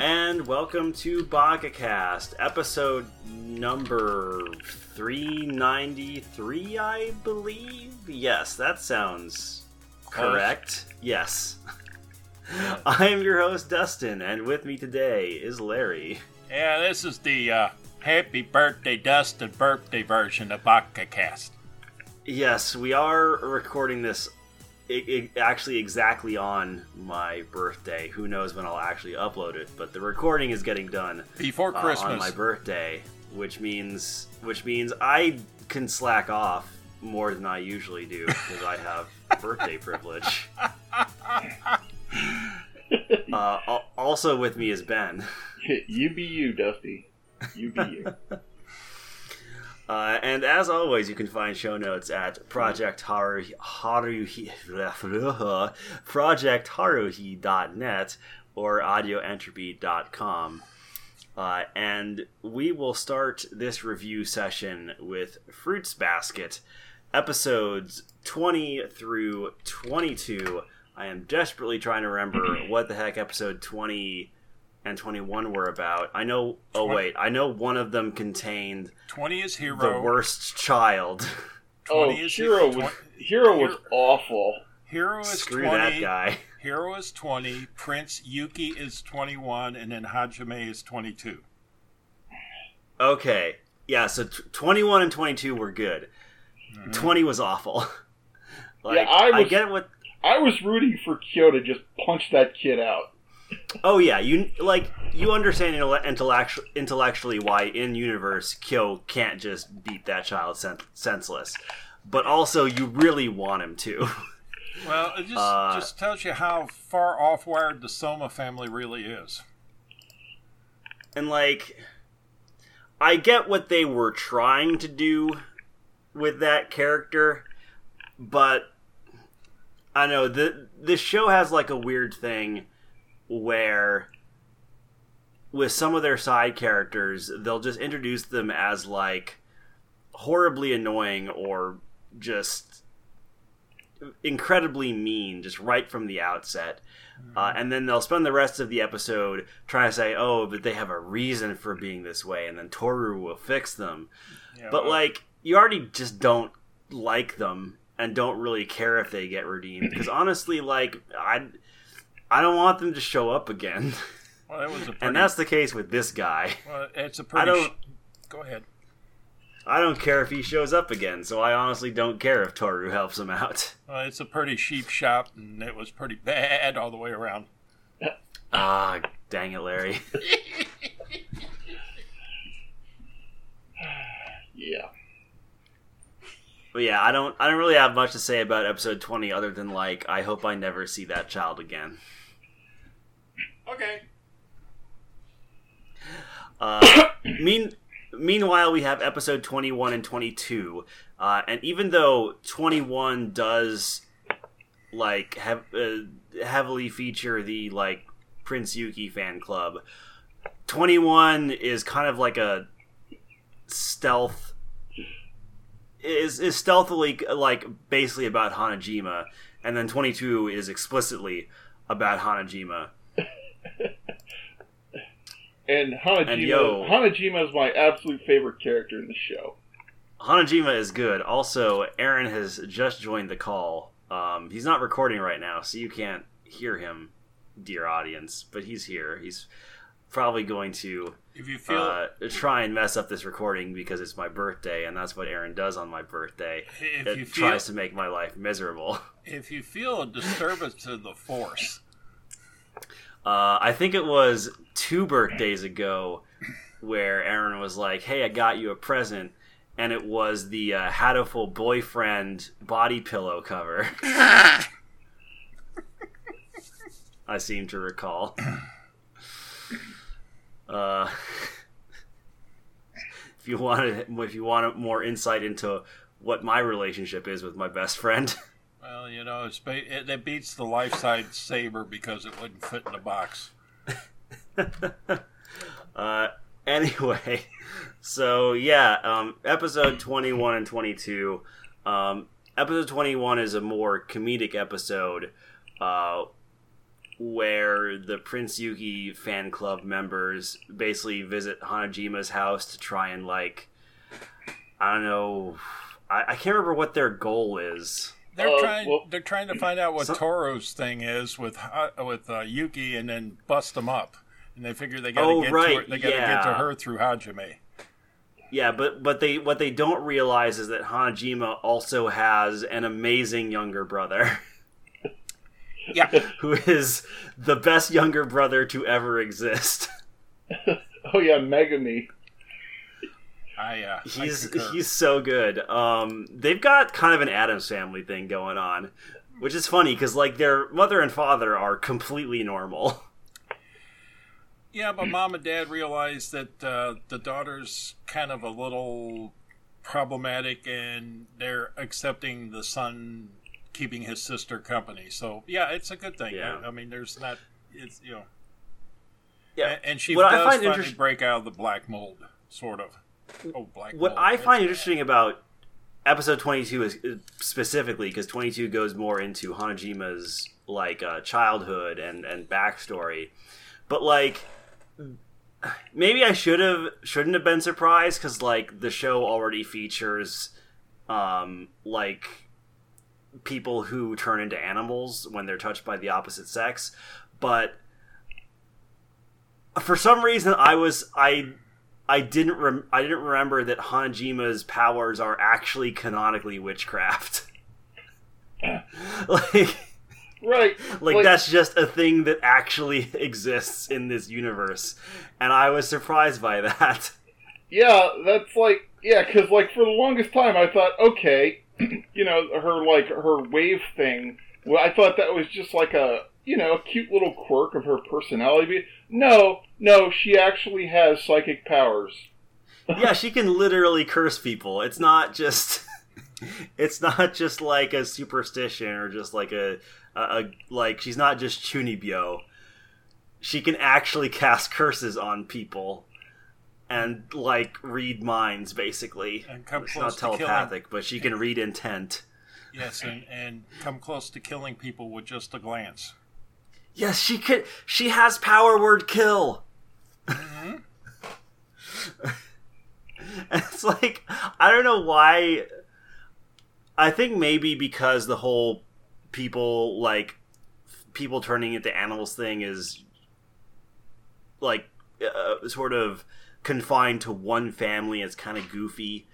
And welcome to BakaCast, episode number 393, I believe. Yes, that sounds correct. Yes. I am your host, Dustin, and with me today is Larry. Yeah, this is the uh, Happy Birthday Dustin birthday version of BakaCast. Yes, we are recording this i i actually exactly on my birthday. Who knows when I'll actually upload it? But the recording is getting done Before uh, Christmas. on my birthday, which means which means I can slack off more than I usually do because I have birthday privilege. Uh, also with me is Ben. you be you, Dusty. You be you. Uh, and as always, you can find show notes at Project Haru, Haruhi, projectharuhi.net or audioentropy.com. Uh, and we will start this review session with Fruits Basket, episodes 20 through 22. I am desperately trying to remember what the heck episode 20 and 21 were about. I know, oh Twen- wait, I know one of them contained 20 is Hiro. the worst child. 20 oh, is Hiro twen- was Hiro was Hiro- awful. Hiro is Screw 20. that guy. Hiro is 20. Prince Yuki is 21. And then Hajime is 22. Okay. Yeah, so t- 21 and 22 were good. Mhm. 20 was awful. like, Yeah, I I was- get what. I was rooting for Kyo to just punch that kid out. Oh, yeah, you like you understand intelle- intellectu- intellectually why in universe Kyo can't just beat that child sen- senseless. But also, you really want him to. Well, it just, Uh, just tells you how far off wired the Sohma family really is. and like i get what they were trying to do with that character but i know the this show has like a weird thing where with some of their side characters they'll just introduce them as like horribly annoying or just incredibly mean just right from the outset. Uh, and then they'll spend the rest of the episode trying to say, "Oh, but they have a reason for being this way," and then Toru will fix them. Yeah, But well, like, you already just don't like them and don't really care if they get redeemed. Because honestly, like, I, I don't want them to show up again, well, it was a pretty, and that's the case with this guy. well, it's a I pretty. don't. sh- Go ahead. I don't care if he shows up again, so I honestly don't care if Toru helps him out. Well, it's a pretty sheep shop, and it was pretty bad all the way around. Ah, dang it, Larry. Yeah. But yeah, I don't I don't really have much to say about episode 20 other than like I hope I never see that child again. Okay. Uh, mean meanwhile we have episode 21 and 22. Uh, and even though 21 does like have uh, heavily feature the like Prince Yuki fan club, 21 is kind of like a stealth is is stealthily like basically about Hanajima and then 22 is explicitly about Hanajima. And Hanajima, And yo- Hanajima is my absolute favorite character in the show. Hanajima is good. Also, Aaron has just joined the call. Um, he's not recording right now, so you can't hear him, dear audience. But he's here. He's probably going to If you feel uh, try and mess up this recording because it's my birthday, and that's what Aaron does on my birthday. if It you feel tries to make my life miserable. if you feel a disturbance to the force, Uh, I think it was two birthdays ago where Aaron was like, "Hey, I got you a present," and it was the uh, Hatoful boyfriend body pillow cover. I seem to recall. Uh, if you wanted, if you want more insight into what my relationship is with my best friend, well, you know, it's it, it beats the life size saber because it wouldn't fit in the box. uh, anyway, so yeah, um, episode 21 and 22. Um, episode 21 is a more comedic episode uh, where the Prince Yuki fan club members basically visit Hanajima's house to try and like I don't know I can't remember what their goal is. They're Uh, trying. well- they're trying to find out what So- Toru's thing is with uh, with uh, Yuki, and then bust them up. And they figure they got to Oh, get to her, they got to get to her through Hajime. Yeah, but but they what they don't realize is that Hanajima also has an amazing younger brother Yeah, who is the best younger brother to ever exist. Oh yeah, Megumi. I uh, He's he's so good. Um, they've got kind of an Addams family thing going on, which is funny because like their mother and father are completely normal. Yeah, but mom and dad realize that uh, the daughter's kind of a little problematic, and they're accepting the son keeping his sister company. So yeah, it's a good thing. Yeah. I, I mean, there's not. It's you know, Yeah, and, and she What I does find finally interest- break out of the black mold, sort of. Oh, black. what. I That's find bad. interesting about episode 22 is is specifically because 22 goes more into Hanajima's like uh, childhood and and backstory, but like maybe I should have shouldn't have been surprised because like the show already features um like people who turn into animals when they're touched by the opposite sex, but for some reason I was I I didn't rem- I didn't remember that Hanajima's powers are actually canonically witchcraft. like Right. like that's just a thing that actually exists in this universe and I was surprised by that. Yeah, that's like yeah, because like for the longest time I thought, okay, you know, her like her wave thing. Well, I thought that was just like a you know a cute little quirk of her personality. No, no, she actually has psychic powers. yeah, she can literally curse people. It's not just it's not just like a superstition or just like a, a, a like she's not just Chunibyo. She can actually cast curses on people and like read minds basically. And come It's close not to telepathic, but she can read intent. Yes, and, and come close to killing people with just a glance. Yes, she could she has power word kill. And it's like I don't know why. I think maybe because the whole people like people turning into animals thing is like uh, sort of confined to one family. It's kind of goofy.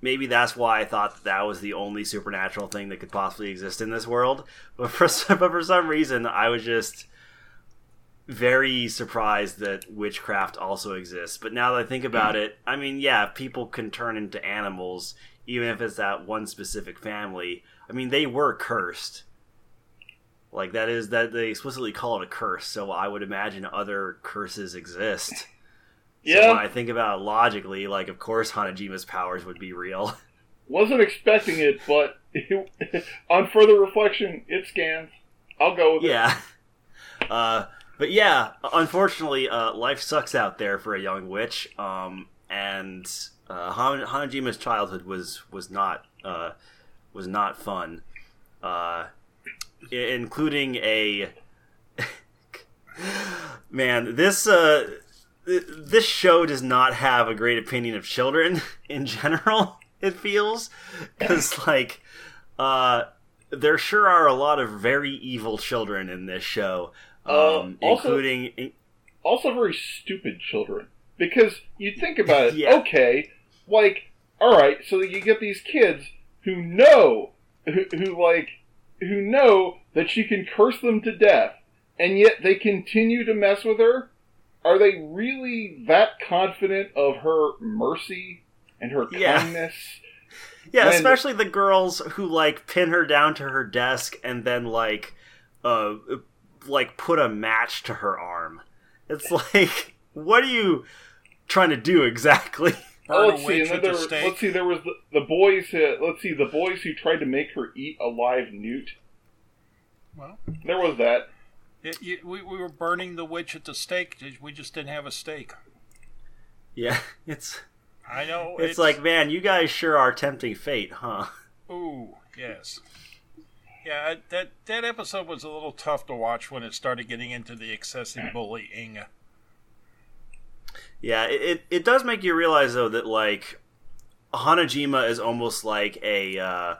Maybe that's why I thought that, that was the only supernatural thing that could possibly exist in this world. But for some, but for some reason, I was just very surprised that witchcraft also exists. But now that I think about hmm. it, I mean, yeah, people can turn into animals, even if it's that one specific family. I mean, they were cursed. Like that is that they explicitly call it a curse, so I would imagine other curses exist. So Yeah. when I think about it logically, like of course Hanajima's powers would be real. Wasn't expecting it, but on further reflection, it scans. I'll go with it. yeah. Uh, but yeah, unfortunately, uh, life sucks out there for a young witch. Um, and uh, Han- Hanajima's childhood was was not uh, was not fun, uh, including a man. This uh, this show does not have a great opinion of children in general. It feels because like uh, there sure are a lot of very evil children in this show, um, Uh, also- including also very stupid children. Because you think about it, Yeah. okay, like, alright, so you get these kids who know, who, who, like, who know that she can curse them to death, and yet they continue to mess with her? Are they really that confident of her mercy and her Yeah. kindness? Yeah, When- especially the girls who like pin her down to her desk and then like uh like put a match to her arm. It's like what are you trying to do exactly? Oh, Burn let's a see. witch And then there, the let's see. There was the, the boys. Uh, let's see. The boys who tried to make her eat a live newt. Well, There was that. It, you, we, we were burning the witch at the stake. We just didn't have a stake. Yeah, it's I know. it's like man, you guys sure are tempting fate, huh? Ooh, yes. Yeah, that that episode was a little tough to watch when it started getting into the excessive bullying. Yeah, it, it, it does make you realize though that like Hanajima is almost like a uh,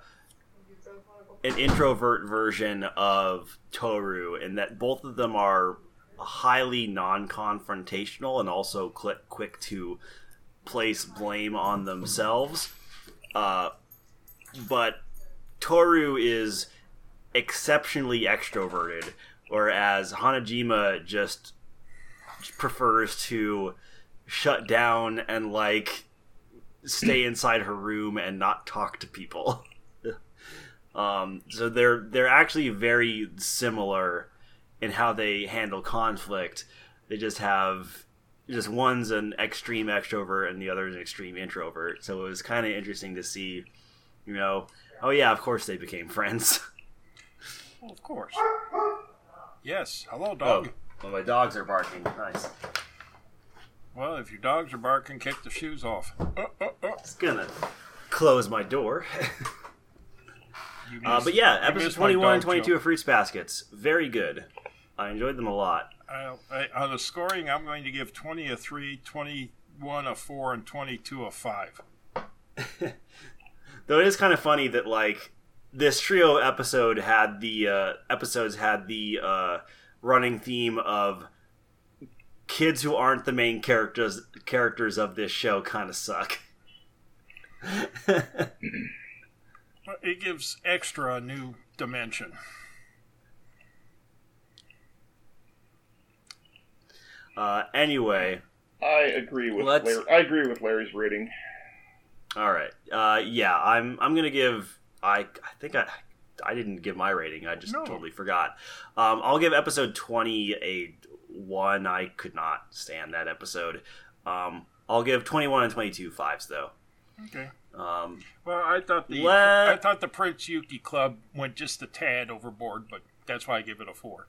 an introvert version of Toru, in that both of them are highly non-confrontational and also quick to place blame on themselves. Uh, but Toru is exceptionally extroverted, whereas Hanajima just prefers to shut down and like stay inside her room and not talk to people. um, so they're they're actually very similar in how they handle conflict. They just have just one's an extreme extrovert and the other is an extreme introvert. So it was kind of interesting to see, you know, oh yeah, of course they became friends. Well, of course. Yes. Hello, oh, dog. Oh, well, my dogs are barking. Nice. Well, if your dogs are barking, kick the shoes off. Uh, uh, uh. Oh, oh, oh. Just gonna close my door. Uh, but yeah, episode missed 21 and 22 joke. of Fruits Baskets. Very good. I enjoyed them a lot. Uh, I, on the scoring, I'm going to give 20 a 3, 21 a 4, and 22 a 5. Though it is kind of funny that like this trio episode had the uh, episodes had the uh, running theme of kids who aren't the main characters characters of this show kind of suck. But It gives extra a new dimension. uh, anyway, I agree with Let's- Larry. I agree with Larry's rating. all right. Uh, yeah, I'm I'm gonna give I I think I I didn't give my rating. I just No. totally forgot. Um, I'll give episode 20 a one. I could not stand that episode. Um, I'll give 21 and 22 fives though. Okay. Um, Well, I thought the Let- I thought the Prince Yuki Club went just a tad overboard, but that's why I give it a four.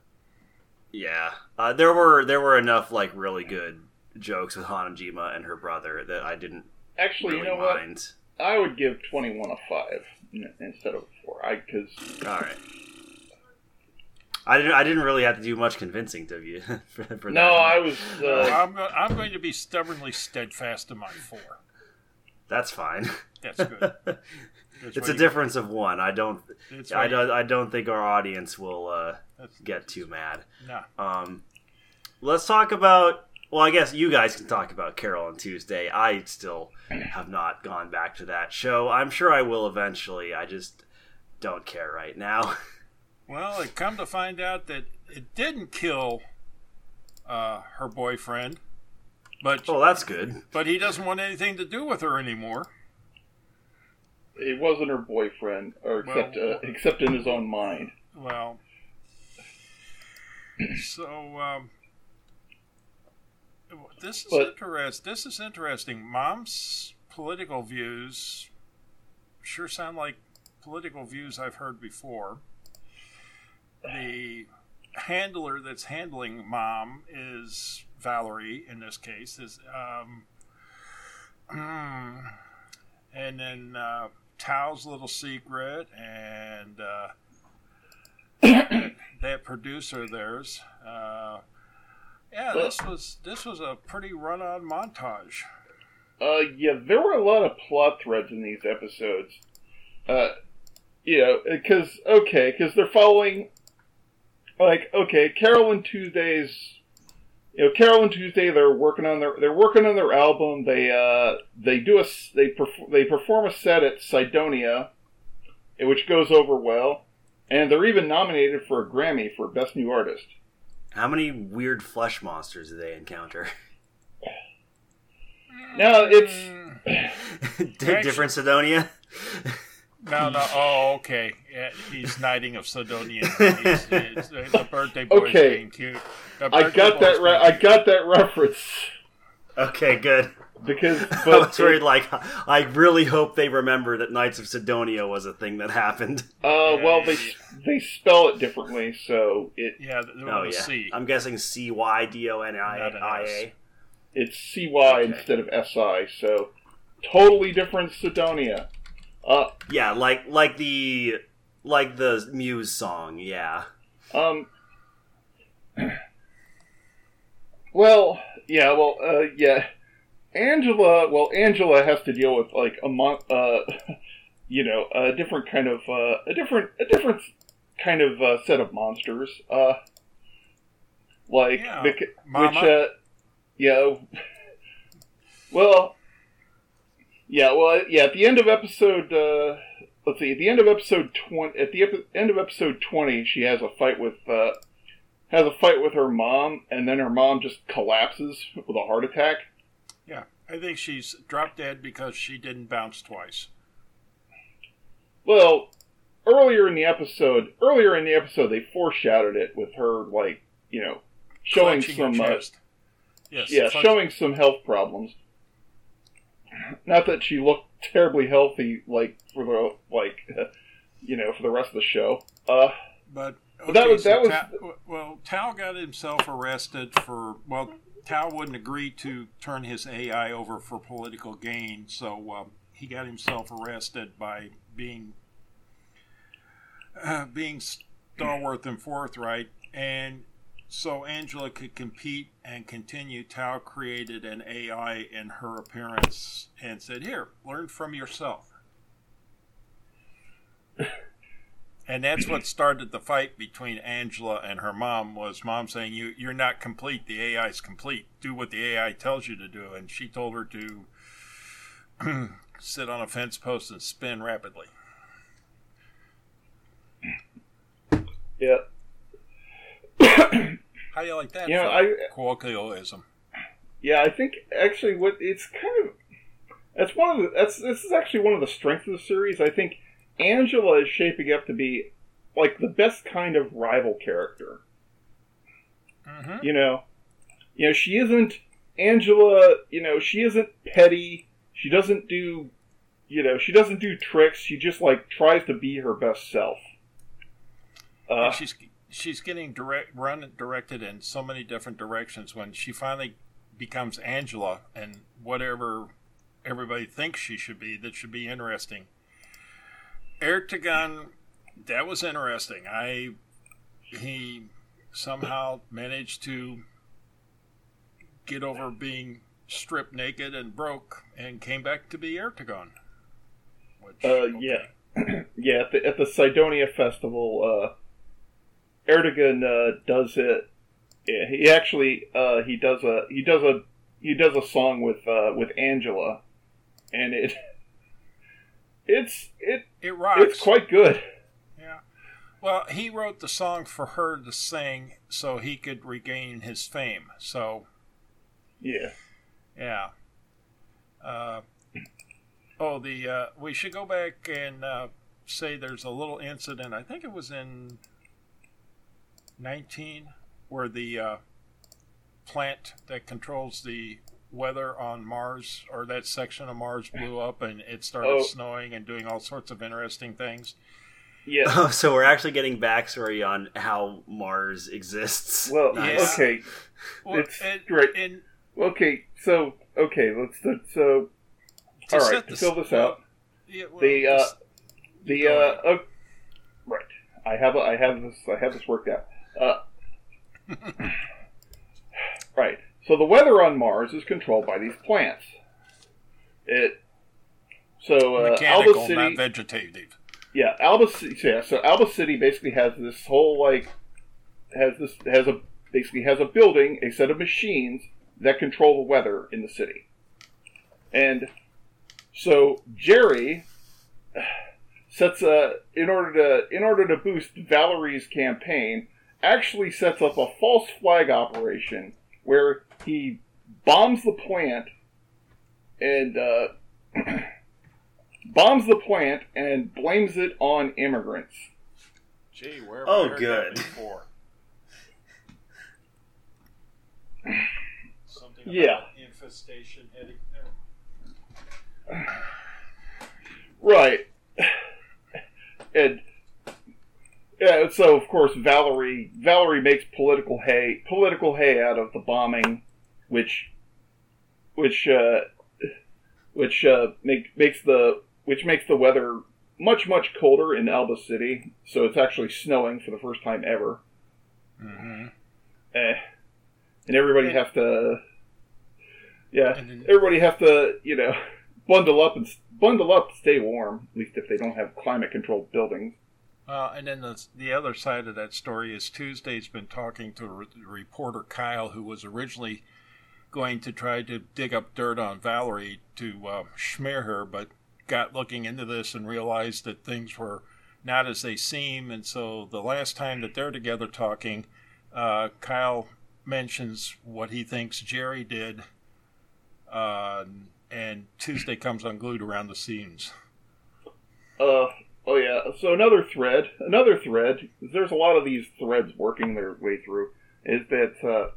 yeah, uh, there were there were enough like really good jokes with Hanajima and her brother that I didn't Actually, really you know what? I would give 21 a 5 instead of a 4. I because All right. I didn't. I didn't really have to do much convincing to you. for, for no, that. I was uh, I'm go- I'm going to be stubbornly steadfast in my four. That's fine. That's good. That's it's a difference of one. I don't. I don't. I don't think our audience will uh, get too mad. Nah. Um, let's talk about. Well, I guess you guys can talk about Carol on Tuesday. I still have not gone back to that show. I'm sure I will eventually. I just don't care right now. Well, it come to find out that it didn't kill uh, her boyfriend, but oh, that's good. but he doesn't want anything to do with her anymore. It wasn't her boyfriend, or except Well- uh, except in his own mind. Well, so um, this is But- interest. This is interesting. Mom's political views sure sound like political views I've heard before. The handler that's handling mom is Valerie. In this case, is um, and then uh, Tao's little secret and. Uh, that producer of theirs. Uh, yeah, this was this was a pretty run-on montage. Uh, yeah, there were a lot of plot threads in these episodes. Uh, you know, because okay, because they're following, like, okay, Carol and Tuesdays. You know, Carol and Tuesday, they're working on their they're working on their album. They uh they do a s- they perf- they perform a set at Cydonia, which goes over well, and they're even nominated for a Grammy for Best New Artist. How many weird flesh monsters do they encounter? No, it's Mm, Different Sidonia. no, no. Oh, okay. Yeah, he's knighting of Sidonia. He's, he's, the birthday boy's Okay. being cute. The I got that boy's re- I got that reference Okay, good. because I but was worried, like, I really hope they remember that Knights of Sidonia was a thing that happened. Uh, Yeah, well, yeah, they they spell it differently, so it Yeah, the, Oh, yeah. C. I'm guessing C Y D O N I Not an I S. A. it's CY Okay. instead of SI. So totally different Cydonia. Uh, Yeah, like like the like the Muse song. Yeah. Um. Well, yeah, well, uh, yeah. Angela, well, Angela has to deal with like a mon- uh, you know, a different kind of, uh, a different, a different kind of uh, set of monsters. Uh, like Yeah, the, which, uh, yeah. Well, yeah, well, yeah. At the end of episode, uh, let's see, at the end of episode twenty, at the epi- end of episode twenty, she has a fight with, uh, has a fight with her mom, and then her mom just collapses with a heart attack. Yeah, I think she's dropped dead because she didn't bounce twice. Well, earlier in the episode, earlier in the episode, they foreshadowed it with her, like, you know, showing Clenching some, uh. Yes, yeah, clench- showing some health problems. Not that she looked terribly healthy, like for the like, you know, for the rest of the show. Uh, But, But that was- so that was- well, Tao got himself arrested for well, Tao wouldn't agree to turn his AI over for political gain, so um, he got himself arrested by being uh, being stalwart and forthright, and so Angela could compete and continue. Tao created an AI in her appearance and said, "Here, learn from yourself." And that's what started the fight between Angela and her mom. Was mom saying, "You you're not complete. The AI is complete. Do what the AI tells you to do." And she told her to sit on a fence post and spin rapidly. yeah, How do you like that? you know, I colloquialism. yeah, I think actually what it's kind of that's one of the that's this is actually one of the strengths of the series. I think Angela is shaping up to be like the best kind of rival character. Mm-hmm. You know, you know she isn't Angela. You know she isn't petty. She doesn't do, you know, she doesn't do tricks. She just like tries to be her best self. Uh, she's she's getting direct run directed in so many different directions when she finally becomes Angela and whatever everybody thinks she should be that should be interesting. Ertegun, that was interesting. I he somehow managed to get over being stripped naked and broke and came back to be Ertegun. Which, Uh, yeah. yeah, at the, at the Cydonia festival, uh, Ertegun uh, does it. Yeah, he actually uh, he does a he does a he does a song with uh, with Angela, and it it's it it rocks. it's quite good. Yeah. Well, he wrote the song for her to sing so he could regain his fame. So, Yeah. yeah. Uh, oh, the uh, we should go back and uh, say there's a little incident. I think it was in 19 where the uh, plant that controls the weather on Mars or that section of Mars blew up and it started Oh. snowing and doing all sorts of interesting things. Yeah. Oh, so we're actually getting backstory on how Mars exists. Well, Yeah. okay. Well, It's and- great. and Okay. So okay, let's let's so to all set right the to fill this well, out. Yeah, well, The uh, the Go uh, oh, right. I have I have this I have this worked out. Uh, right. So the weather on Mars is controlled by these plants. It. So uh, mechanical, Alba City, not vegetative. yeah, Alba City. Yeah, so Alba City basically has this whole like has this has a basically has a building, a set of machines that control the weather in the city, and so Jerry sets a in order to in order to boost Valerie's campaign actually sets up a false flag operation where he bombs the plant and uh, bombs the plant and blames it on immigrants. Gee, where have Oh, I heard good. that before? Something about Yeah. infestation heading. there. Right. And yeah, so of course Valerie Valerie makes political hay political hay out of the bombing, which which uh, which uh, make, makes the which makes the weather much much colder in Alba City, so it's actually snowing for the first time ever. hmm Eh. And everybody Yeah. has to, yeah, then- everybody has to, you know, bundle up and bundle up to stay warm. At least if they don't have climate controlled buildings. Uh, and then the, the other side of that story is Tuesday's been talking to re- reporter Kyle, who was originally going to try to dig up dirt on Valerie to uh, smear her, but got looking into this and realized that things were not as they seem. And so the last time that they're together talking, uh, Kyle mentions what he thinks Jerry did, uh, and Tuesday comes unglued around the seams. Uh, oh yeah. So another thread, another thread. There's a lot of these threads working their way through. Is that uh,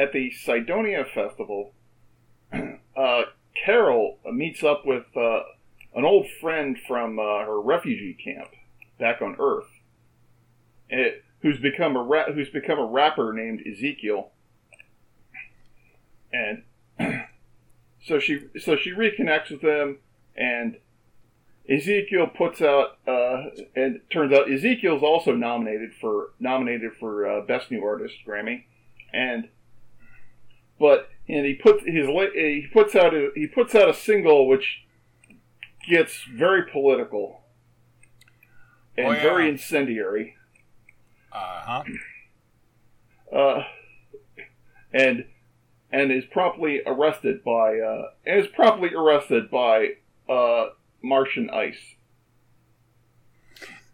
at the Cydonia Festival, uh, Carol meets up with uh, an old friend from uh, her refugee camp back on Earth, it, who's become a ra- who's become a rapper named Ezekiel, and so she so she reconnects with him and. Ezekiel puts out, uh, and turns out Ezekiel's also nominated for nominated for uh, best new artist Grammy, and but and he puts his la- he puts out a, he puts out a single which gets very political and Oh, yeah. very incendiary, Uh huh. uh, and and is promptly arrested by uh, and is promptly arrested by uh, Martian ice.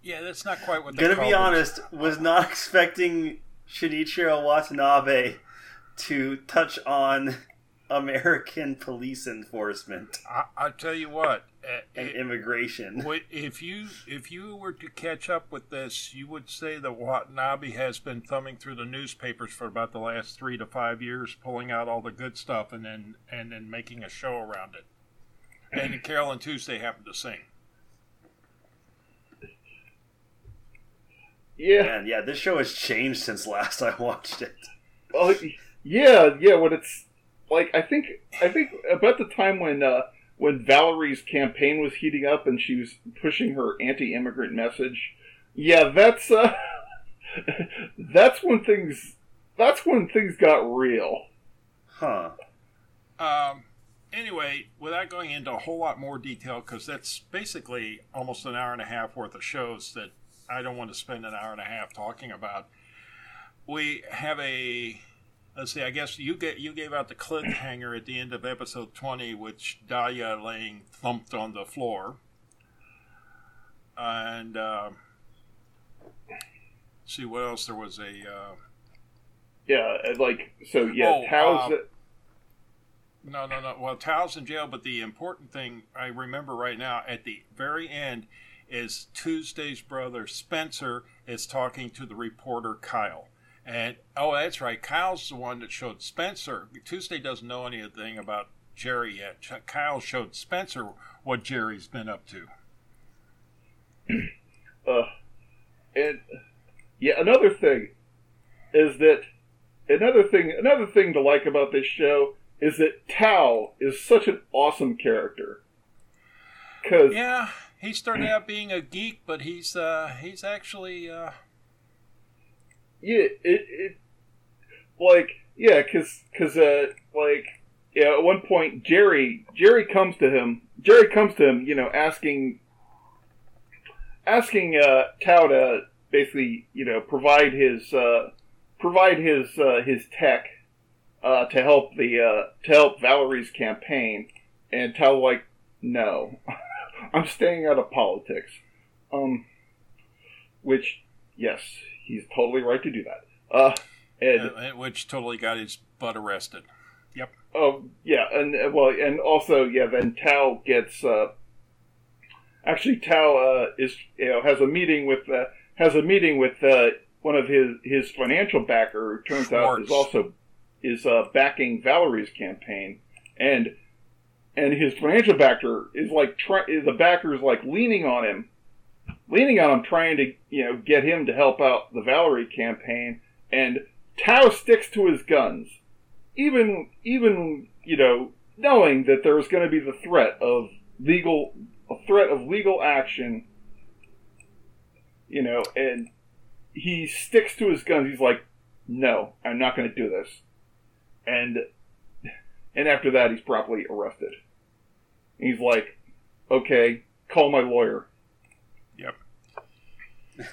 Yeah, that's not quite what. they Gonna called be it. honest, was not expecting Shinichiro Watanabe to touch on American police enforcement I, I tell you what, uh, and it- immigration. If you if you were to catch up with this, you would say that Watanabe has been thumbing through the newspapers for about the last three to five years, pulling out all the good stuff and then and then making a show around it. And Carol and Tuesday happened to sing. Yeah, And yeah, this show has changed since last I watched it. Oh, yeah, yeah. When it's like, I think, I think about the time when uh, when Valerie's campaign was heating up and she was pushing her anti-immigrant message. Yeah, that's uh, that's when things that's when things got real. Huh. Um, anyway, without going into a whole lot more detail, because that's basically almost an hour and a half worth of shows that I don't want to spend an hour and a half talking about. We have a let's see. I guess you get you gave out the cliffhanger at the end of episode twenty, which Dahlia laying thumped on the floor, and uh, see what else there was a. Uh, Yeah, like so. Yeah, Oh, Tao's. uh, No, no, no. Well, Tao's in jail, but the important thing I remember right now at the very end is Tuesday's brother Spencer is talking to the reporter Kyle. And oh, that's right. Kyle's the one that showed Spencer. Tuesday doesn't know anything about Jerry yet. Kyle showed Spencer what Jerry's been up to. Uh, and yeah, another thing is that another thing another thing to like about this show is that Tao is such an awesome character. Cause Yeah, he started out being a geek, but he's uh, he's actually uh, yeah, it, it like yeah, cause cause uh like yeah, at one point Jerry Jerry comes to him. Jerry comes to him, you know, asking asking uh Tao to basically, you know, provide his uh provide his uh his tech uh to help the uh to help Valerie's campaign and tell like no. I'm staying out of politics. Um which yes, he's totally right to do that. Uh and which totally got his butt arrested. Yep. Oh yeah, and uh, well, and also yeah. Then Tao gets uh, actually Tao uh, is you know has a meeting with uh, has a meeting with uh, one of his his financial backer who turns out is also is uh, backing Valerie's campaign, and and his financial backer is like try, the backer is like leaning on him, leaning on him, trying to you know get him to help out the Valerie campaign, and Tao sticks to his guns even even you know knowing that there's going to be the threat of legal a threat of legal action you know, and he sticks to his guns. He's like, "No, I'm not going to do this," and and after that, he's promptly arrested. He's like, "Okay, call my lawyer." Yep.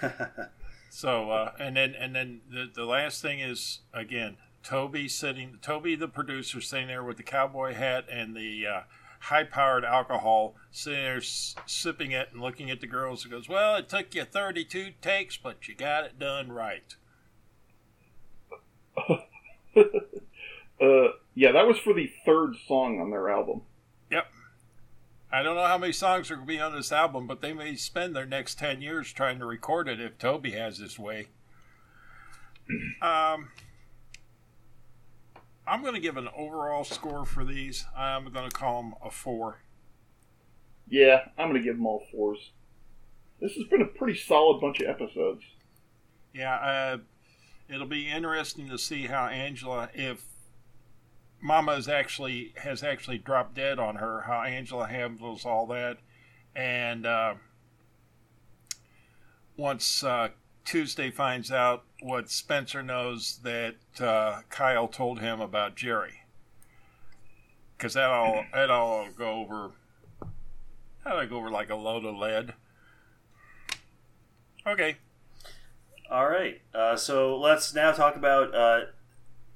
so uh, and then and then the the last thing is again Toby sitting Toby the producer sitting there with the cowboy hat and the uh, high powered alcohol sitting there s- sipping it and looking at the girls and goes well it took you 32 takes but you got it done right uh, yeah, that was for the third song on their album. yep I don't know how many songs are going to be on this album but they may spend their next 10 years trying to record it if Toby has his way um I'm going to give an overall score for these. I'm going to call them a four. Yeah, I'm going to give them all fours. This has been a pretty solid bunch of episodes. Yeah, uh, it'll be interesting to see how Angela, if Mama is actually has actually dropped dead on her, how Angela handles all that, and uh, once uh, Tuesday finds out what Spencer knows that uh, Kyle told him about Jerry, because that'll that'll go over that'll go over like a load of lead. Okay. All right. Uh, so let's now talk about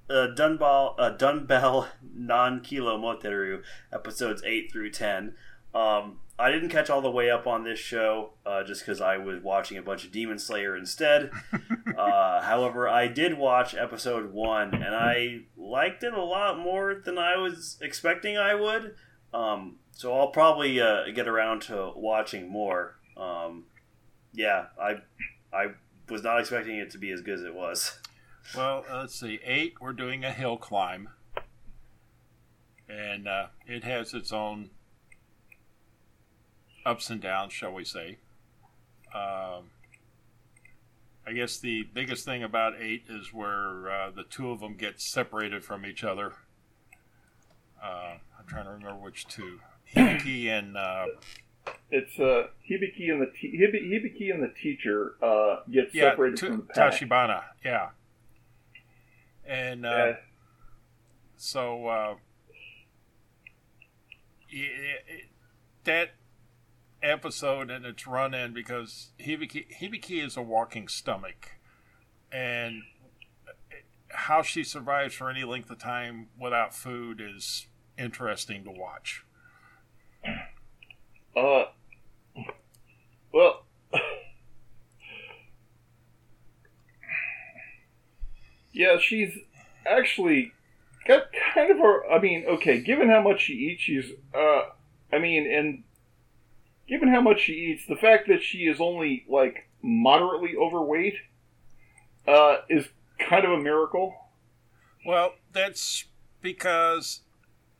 uh, Dunball, uh, Dumbbell Nan Kilo Moteru, episodes 8 through 10. Um, I didn't catch all the way up on this show uh, just because I was watching a bunch of Demon Slayer instead. uh, however, I did watch episode 1 and I liked it a lot more than I was expecting I would. Um, so I'll probably uh, get around to watching more. Um, yeah, I I was not expecting it to be as good as it was. Well, uh, let's see. Eight, we're doing a hill climb, and uh, it has its own ups and downs, shall we say. Um, I guess the biggest thing about eight is where uh, the two of them get separated from each other. Uh, I'm trying to remember which two. Hibiki and uh, It's uh, Hibiki and the te- Hibi- Hibiki and the teacher uh, get yeah, separated Tu- from the pack. Tachibana, yeah. And uh, Yeah. so uh, i i that episode and its run in because Hibiki, Hibiki is a walking stomach, and how she survives for any length of time without food is interesting to watch. Uh, well, yeah, she's actually got kind of a. I mean, okay, given how much she eats, she's. Uh, I mean, and given how much she eats, the fact that she is only like moderately overweight, uh, is kind of a miracle. Well, that's because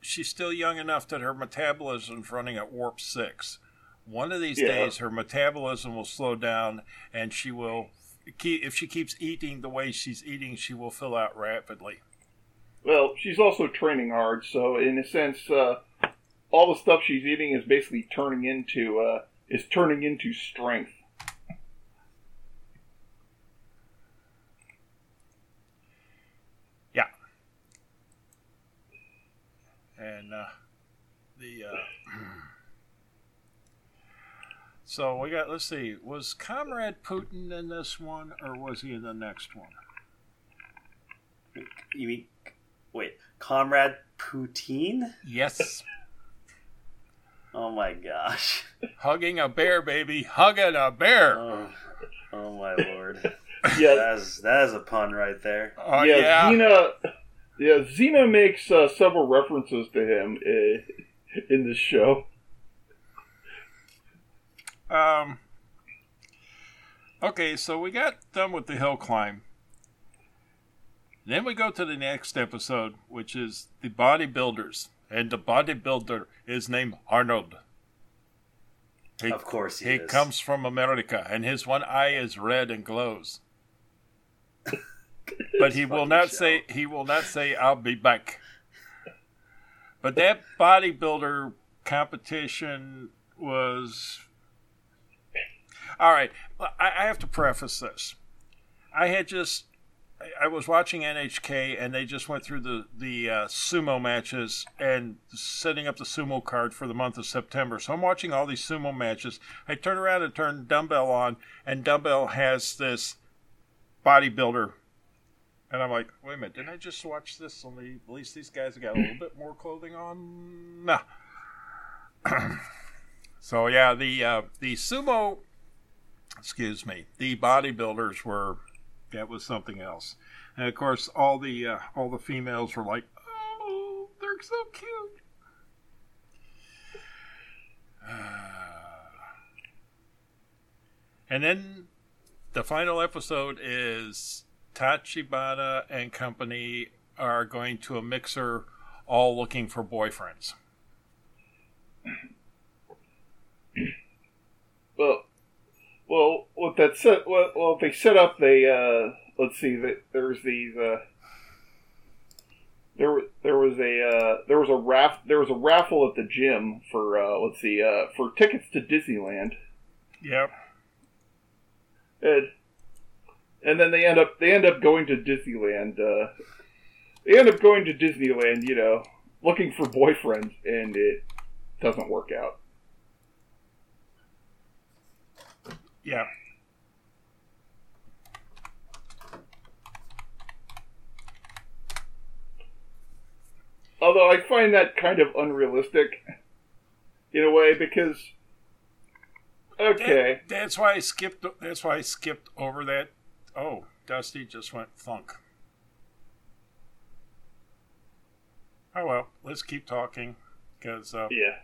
she's still young enough that her metabolism's running at warp six. One of these Yeah. days, her metabolism will slow down, and she will. If she keeps eating the way she's eating, she will fill out rapidly. Well, she's also training hard, so in a sense, uh, all the stuff she's eating is basically turning into uh, is turning into strength. Yeah. And uh, the uh, so we got. Let's see. Was Comrade Putin in this one, or was he in the next one? You mean, wait, Comrade Poutine? Yes. Oh my gosh. Hugging a bear, baby. Hugging a bear. Oh, oh my lord. Yeah, That is, that is a pun right there. Oh, yeah, yeah. Xena. Yeah, Xena makes uh, several references to him uh, in this show. Um, okay, so we got done with the hill climb. Then we go to the next episode, which is the bodybuilders. And the bodybuilder is named Arnold. He, Of course he he comes from America, and his one eye is red and glows. but he will not show. say he will not say I'll be back. But that bodybuilder competition was all right. I, I have to preface this. I had just I- was watching NHK and they just went through the the uh, sumo matches and setting up the sumo card for the month of September. So I'm watching all these sumo matches. I turn around and turn Dumbbell on, and Dumbbell has this bodybuilder, and I'm like, wait a minute, didn't I just watch this? Only at least these guys have got a little bit more clothing on. Nah. so yeah, the uh, the sumo, excuse me, the bodybuilders were that was something else. And of course, all the uh, all the females were like, "Oh, they're so cute." and then the final episode is Tachibana and company are going to a mixer, all looking for boyfriends. Well, well, what that set? Well, well, they set up the. Uh, let's see. That there's these. Uh, there, there was a uh, there was a raff there was a raffle at the gym for uh, let's see uh, for tickets to Disneyland Yep. and and then they end up they end up going to Disneyland uh, they end up going to Disneyland you know looking for boyfriends and it doesn't work out Yeah. Although I find that kind of unrealistic in a way because okay, That- that's why I skipped. That's why I skipped over that. Oh, Dusty just went thunk. Oh well, let's keep talking because uh, yeah,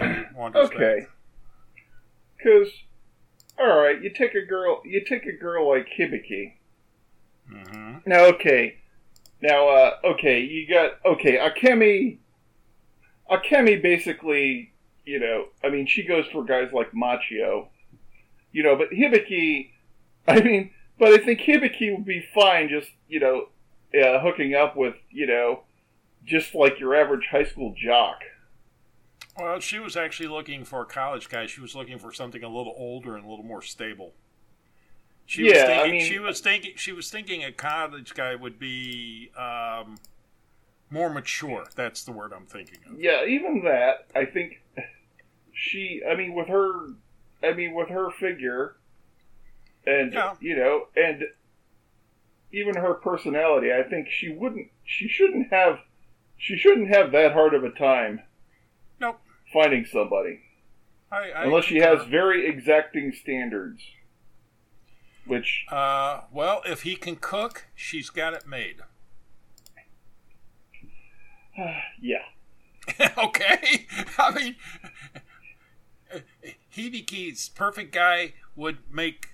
okay. back. Because all right, you take a girl, you take a girl like Hibiki. hmm Now, okay, now, uh, okay, you got okay, Akemi. Akemi basically, you know, I mean, she goes for guys like Machio, you know, but Hibiki, I mean, but I think Hibiki would be fine just, you know, uh, hooking up with, you know, just like your average high school jock. Well, she was actually looking for a college guy. She was looking for something a little older and a little more stable. She was Yeah, I thinking, mean- she was thinking she was thinking a college guy would be um, more mature. That's the word I'm thinking of. Yeah, even that, I think she, I mean, with her, I mean, with her figure, and, Yeah. you know, and even her personality, I think she wouldn't, she shouldn't have, she shouldn't have that hard of a time. Finding somebody. I, I Unless she has very exacting standards. Which, Uh, well, if he can cook, she's got it made. yeah. okay, I mean, Hibiki's perfect guy would make,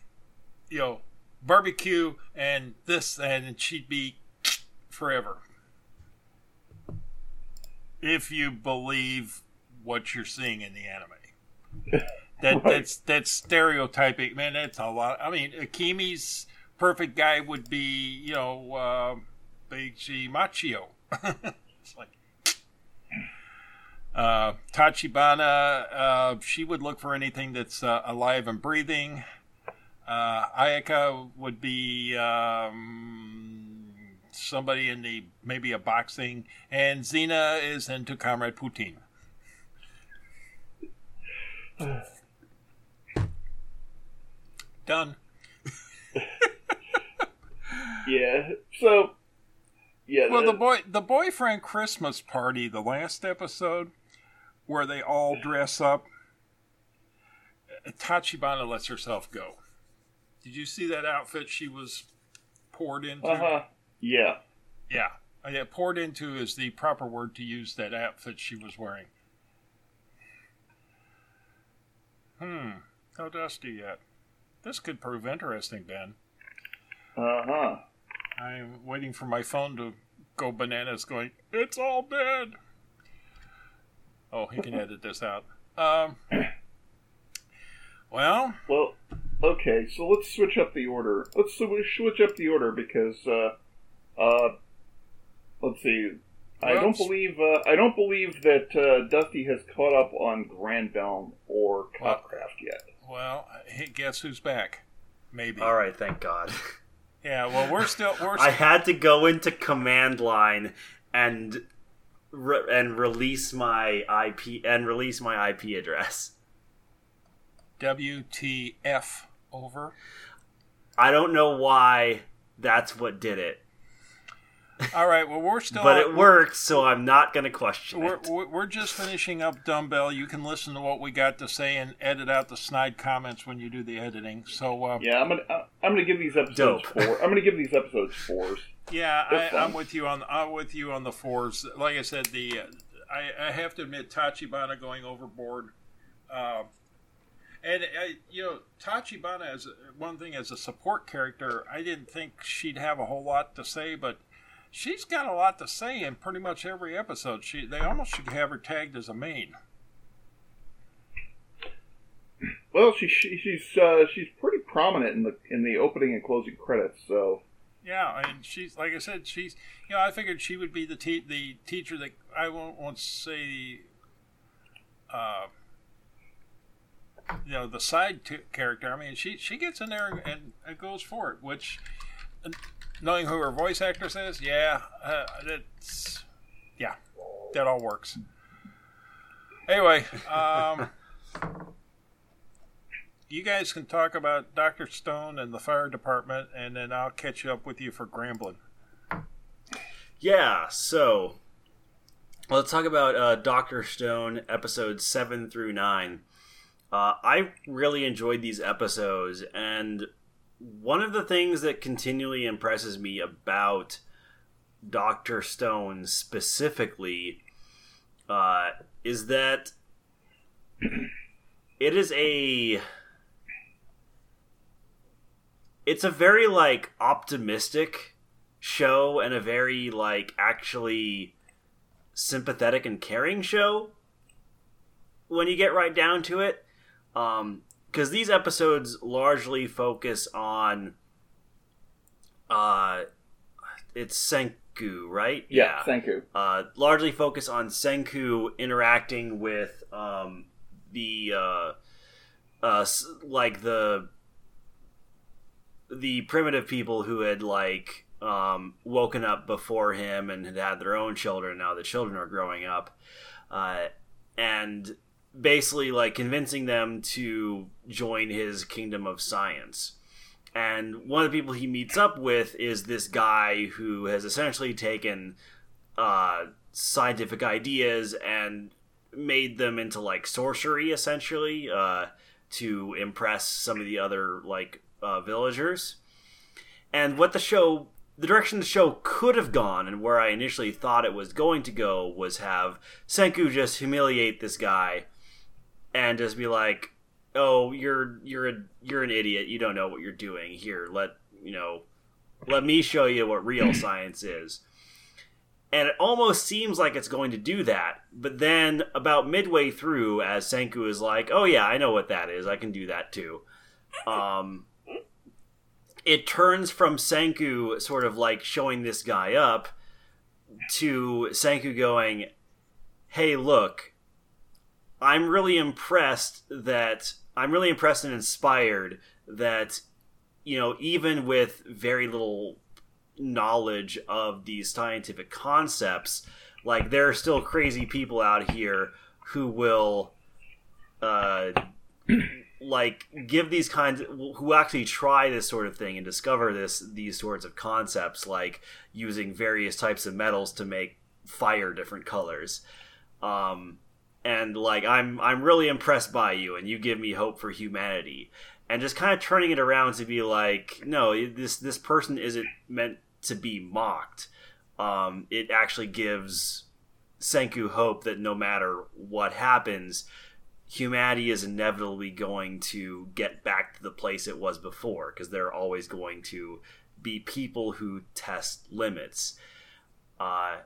you know, barbecue and this, and she'd be forever. If you believe what you're seeing in the anime, that Right. that's that's stereotyping. Man, that's a lot. I mean, Akemi's perfect guy would be, you know, uh, Beichi Machio. it's like uh, Tachibana, uh, she would look for anything that's uh, alive and breathing. Uh, Ayaka would be um, somebody in the maybe a boxing, and Xena is into Comrade Putin. Done. Yeah. So, yeah. Well, the boy, the boyfriend Christmas party, the last episode, where they all dress up. Tachibana lets herself go. Did you see that outfit she was poured into? Uh huh. Yeah. Yeah, Uh, yeah. Poured into is the proper word to use that outfit she was wearing. Hmm. No dusty yet. This could prove interesting, Ben. Uh huh. I'm waiting for my phone to go bananas going, it's all dead. Oh, he can edit this out. Um, well, Well, okay, so let's switch up the order. Let's switch up the order because, uh, uh, let's see. I don't believe uh, I don't believe that uh, Dusty has caught up on Granbelm or Well- Copcraft yet. Well, guess who's back? Maybe. All right, thank God. Yeah, well, we're still we're. I had to go into command line and re- and release my IP and release my IP address. WTF over. I don't know why that's what did it. All right. Well, we're still. but it works, so I'm not going to question We're, it. we're we're just finishing up Dumbbell. You can listen to what we got to say and edit out the snide comments when you do the editing. So uh, Yeah, I'm gonna uh, I'm gonna give these episodes Dope. four. I'm gonna give these episodes fours. yeah, That's I, I'm with you on I'm with you on the fours. Like I said, the uh, I, I have to admit Tachibana going overboard. Uh, and uh, you know, Tachibana as one thing as a support character, I didn't think she'd have a whole lot to say, but she's got a lot to say in pretty much every episode. She they almost should have her tagged as a main. Well, she, she she's uh, she's pretty prominent in the in the opening and closing credits. So Yeah, and she's like I said, she's you know I figured she would be the te- the teacher that I won't want to say, uh, you know, the side t- character. I mean, she she gets in there and, and goes for it. Which, knowing who her voice actress is, yeah, uh, yeah, that all works. Anyway, um, you guys can talk about Doctor Stone and the fire department, and then I'll catch up with you for Granbelm. Yeah, so let's talk about uh, Doctor Stone episodes seven through nine. Uh, I really enjoyed these episodes, and one of the things that continually impresses me about Doctor Stone specifically uh, is that it is a it's a very like optimistic show and a very like actually sympathetic and caring show. When you get right down to it um because these episodes largely focus on uh it's Senku right yeah, thank you. uh, largely focus on Senku interacting with um, the uh, uh, like the the primitive people who had like um, woken up before him and had had their own children. Now the children are growing up, uh, and basically like convincing them to join his kingdom of science. And one of the people he meets up with is this guy who has essentially taken uh, scientific ideas and made them into like sorcery, essentially, uh, to impress some of the other like uh, villagers. And what the show, the direction the show could have gone, and where I initially thought it was going to go, was have Senku just humiliate this guy and just be like, "Oh, you're you're a you're an idiot. You don't know what you're doing. Here, let you know, let me show you what real science is." And it almost seems like it's going to do that, but then about midway through, as Senku is like, "Oh yeah, I know what that is. I can do that too." Um, it turns from Senku sort of like showing this guy up to Senku going, "Hey, look, I'm really impressed that I'm really impressed and inspired that you know even with very little knowledge of these scientific concepts like there are still crazy people out here who will uh like give these kinds who actually try this sort of thing and discover this these sorts of concepts like using various types of metals to make fire different colors. Um and like I'm I'm really impressed by you and you give me hope for humanity. And just kind of turning it around to be like no this this person isn't meant to be mocked. Um it actually gives Senku hope that no matter what happens humanity is inevitably going to get back to the place it was before because there are always going to be people who test limits. Uh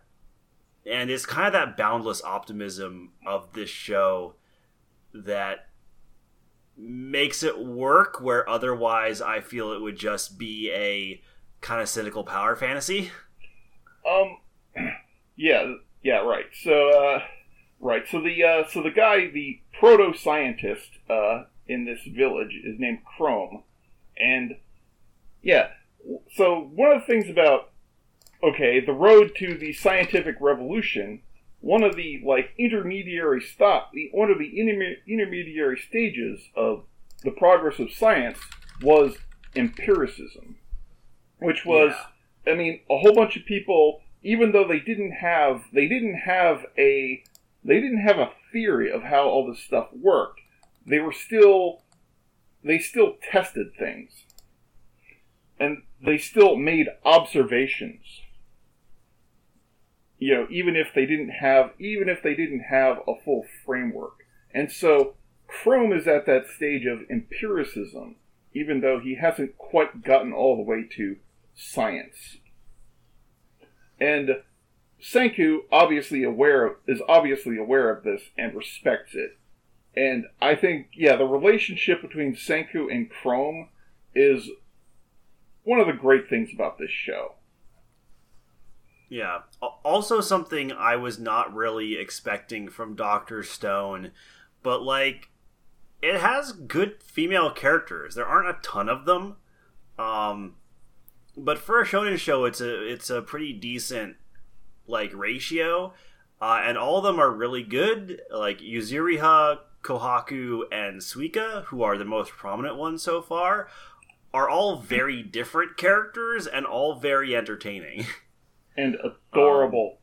and it's kind of that boundless optimism of this show that makes it work where otherwise I feel it would just be a kind of cynical power fantasy. Um, yeah, yeah, right. So, uh, right. So the uh, so the guy, the proto scientist, uh, in this village is named Chrome, and yeah, so one of the things about okay, the road to the scientific revolution, one of the like intermediary stop, the one of the interme- intermediary stages of the progress of science was empiricism, which was, Yeah. I mean, a whole bunch of people, even though they didn't have, they didn't have a, they didn't have a theory of how all this stuff worked. They were still, they still tested things, and they still made observations. You know, even if they didn't have, even if they didn't have a full framework, and so Chrome is at that stage of empiricism, even though he hasn't quite gotten all the way to science. And Senku obviously aware of, is obviously aware of this and respects it. And I think, yeah, the relationship between Senku and Chrome is one of the great things about this show. Yeah. Also, something I was not really expecting from Doctor Stone, but like, it has good female characters. There aren't a ton of them, um, but for a shonen show, it's a it's a pretty decent like ratio, uh, and all of them are really good. Like Yuzuriha, Kohaku, and Suika, who are the most prominent ones so far, are all very different characters and all very entertaining. And adorable.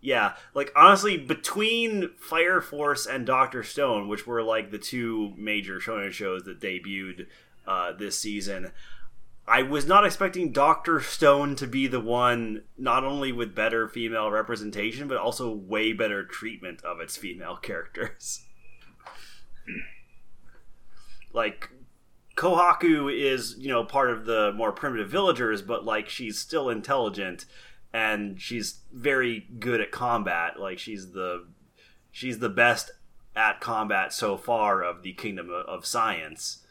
Yeah, like honestly, between Fire Force and Doctor Stone, which were like the two major shonen shows that debuted uh, this season, I was not expecting Doctor Stone to be the one not only with better female representation, but also way better treatment of its female characters. like Kohaku is, you know, part of the more primitive villagers, but like she's still intelligent and she's very good at combat. Like she's the she's the best at combat so far of the Kingdom of, Science.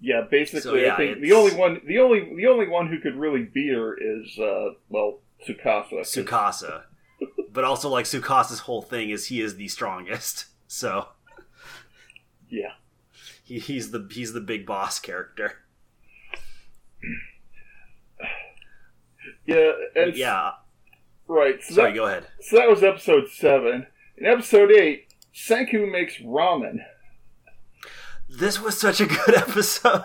Yeah, basically, So, yeah, I think the only one, the only, the only one who could really beat her is, uh, well, Tsukasa. 'cause- Tsukasa. but also like Tsukasa's whole thing is he is the strongest. So Yeah, he, he's the he's the big boss character. yeah, and yeah. right. So Sorry, that, go ahead. so that was episode seven. In episode eight, Senku makes ramen. This was such a good episode.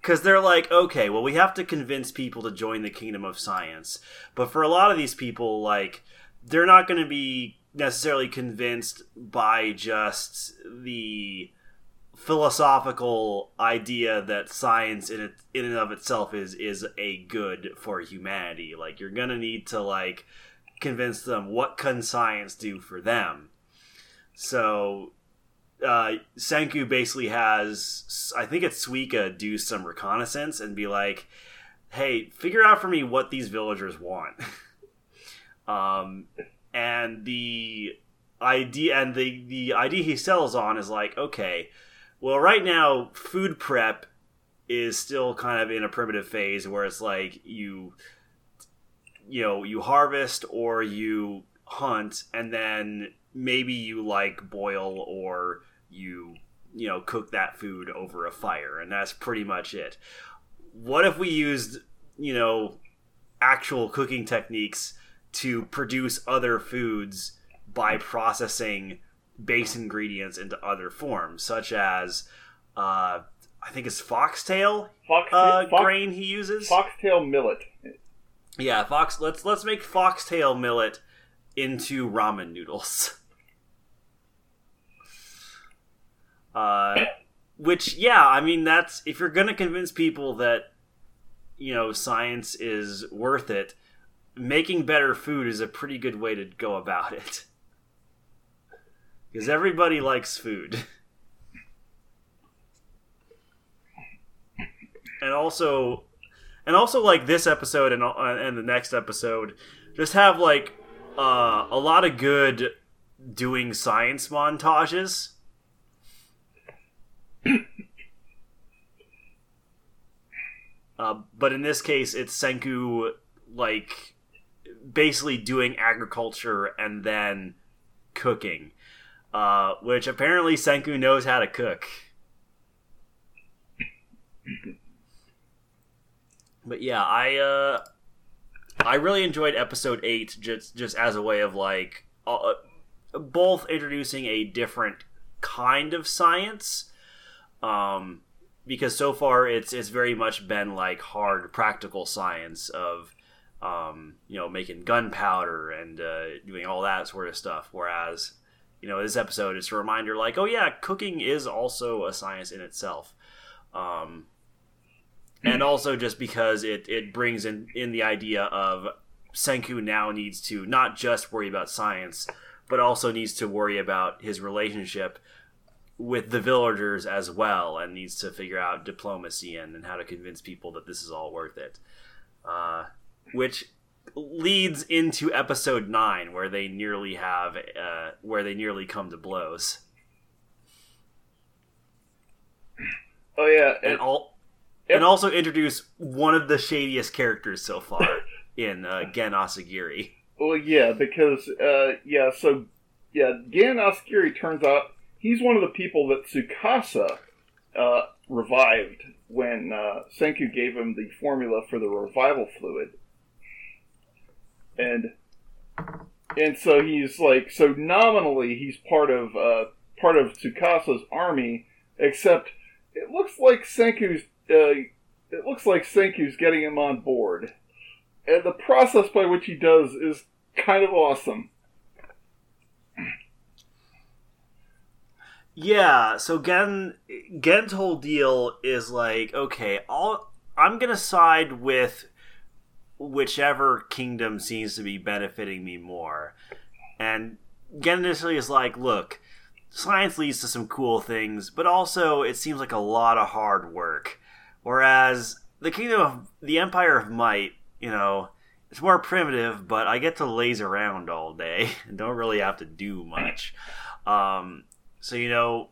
Because they're like, okay, well, we have to convince people to join the kingdom of science. But for a lot of these people, like, they're not going to be necessarily convinced by just the philosophical idea that science in it in and of itself is is a good for humanity like you're gonna need to like convince them what can science do for them so uh, Senku basically has, I think it's Suika, do some reconnaissance and be like, "Hey, figure out for me what these villagers want." um, and the idea and the the idea he sells on is like, okay, well, right now food prep is still kind of in a primitive phase where it's like you, you know, you harvest or you hunt, and then maybe you like boil or you you know cook that food over a fire and that's pretty much it. What if we used you know actual cooking techniques to produce other foods by processing base ingredients into other forms such as uh i think it's foxtail Fox, uh, fox, grain he uses foxtail millet. yeah fox let's let's make foxtail millet into ramen noodles Uh, which, yeah, I mean, that's if you're gonna convince people that you know science is worth it, making better food is a pretty good way to go about it. Because everybody likes food, and also, and also like this episode and and the next episode, just have like uh, a lot of good doing science montages. Uh, but in this case, it's Senku like basically doing agriculture and then cooking. Uh, which apparently Senku knows how to cook. but yeah, I uh, I really enjoyed episode eight just just as a way of like uh, both introducing a different kind of science. Um, because so far it's it's very much been like hard practical science of um, you know making gunpowder and uh, doing all that sort of stuff. Whereas you know this episode is a reminder like oh yeah cooking is also a science in itself. Um, and also just because it, it brings in, in the idea of Senku now needs to not just worry about science, but also needs to worry about his relationship with the villagers as well, and needs to figure out diplomacy and, and how to convince people that this is all worth it. Uh, which leads into episode nine, where they nearly have uh, where they nearly come to blows. Oh yeah, and all and also introduce one of the shadiest characters so far in uh, Gen Asagiri. Well, yeah, because uh, yeah, so yeah, Gen Asagiri turns out he's one of the people that Tsukasa uh, revived when uh, Senku gave him the formula for the revival fluid, and and so he's like so nominally he's part of uh, part of Tsukasa's army, except it looks like Senku's uh, it looks like Senku's getting him on board. And the process by which he does is kind of awesome. Yeah, so Gen Gen's whole deal is like, okay, I'll, I'm gonna side with whichever kingdom seems to be benefiting me more. And initially is like, look, science leads to some cool things, but also it seems like a lot of hard work. Whereas the kingdom of the Empire of Might, you know, it's more primitive, but I get to laze around all day and don't really have to do much. Um, so you know,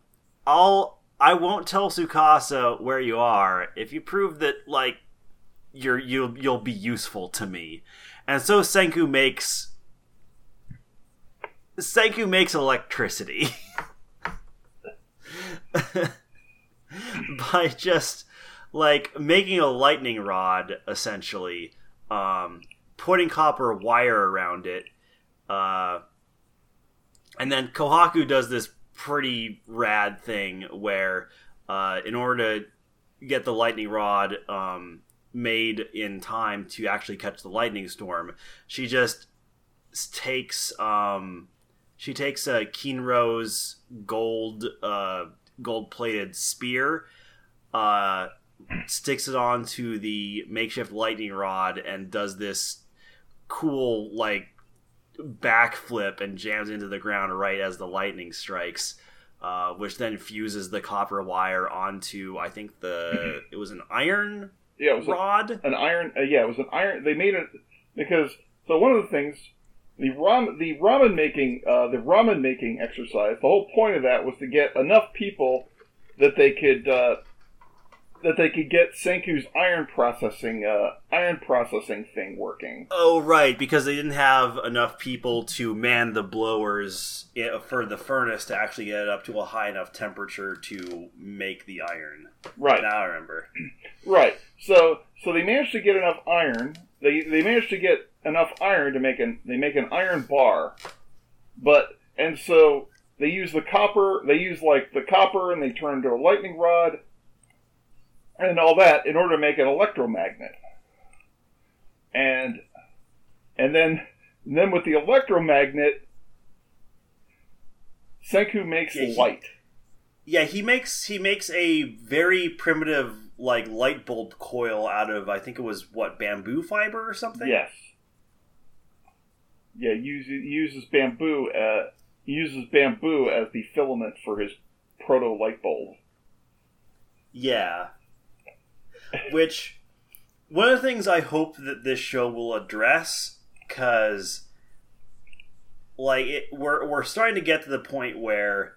I'll I won't tell Tsukasa where you are if you prove that like you're you'll you'll be useful to me. And so Senku makes Senku makes electricity by just like making a lightning rod essentially um, putting copper wire around it uh, and then Kohaku does this pretty rad thing where uh, in order to get the lightning rod um, made in time to actually catch the lightning storm she just takes um, she takes a Kinro's gold uh, gold plated spear uh, sticks it onto the makeshift lightning rod and does this cool like backflip and jams into the ground right as the lightning strikes. Uh, which then fuses the copper wire onto I think the it was an iron yeah it was rod an iron uh, yeah it was an iron they made it because so one of the things the ramen the ramen making uh, the ramen making exercise the whole point of that was to get enough people that they could uh, that they could get Senku's iron processing uh, iron processing thing working. Oh, right, because they didn't have enough people to man the blowers for the furnace to actually get it up to a high enough temperature to make the iron. Right. Now I remember. right. So so they managed to get enough iron. They they managed to get enough iron to make an they make an iron bar, but and so they use the copper. They use like the copper and they turn into a lightning rod and all that in order to make an electromagnet. And and then and then with the electromagnet, Senku makes yeah, he, light. Yeah, he makes he makes a very primitive like light bulb coil out of I think it was what bamboo fiber or something. Yes. Yeah, uses uses bamboo. Uh, uses bamboo as the filament for his proto light bulb. Yeah, which one of the things I hope that this show will address, because like it, we're we're starting to get to the point where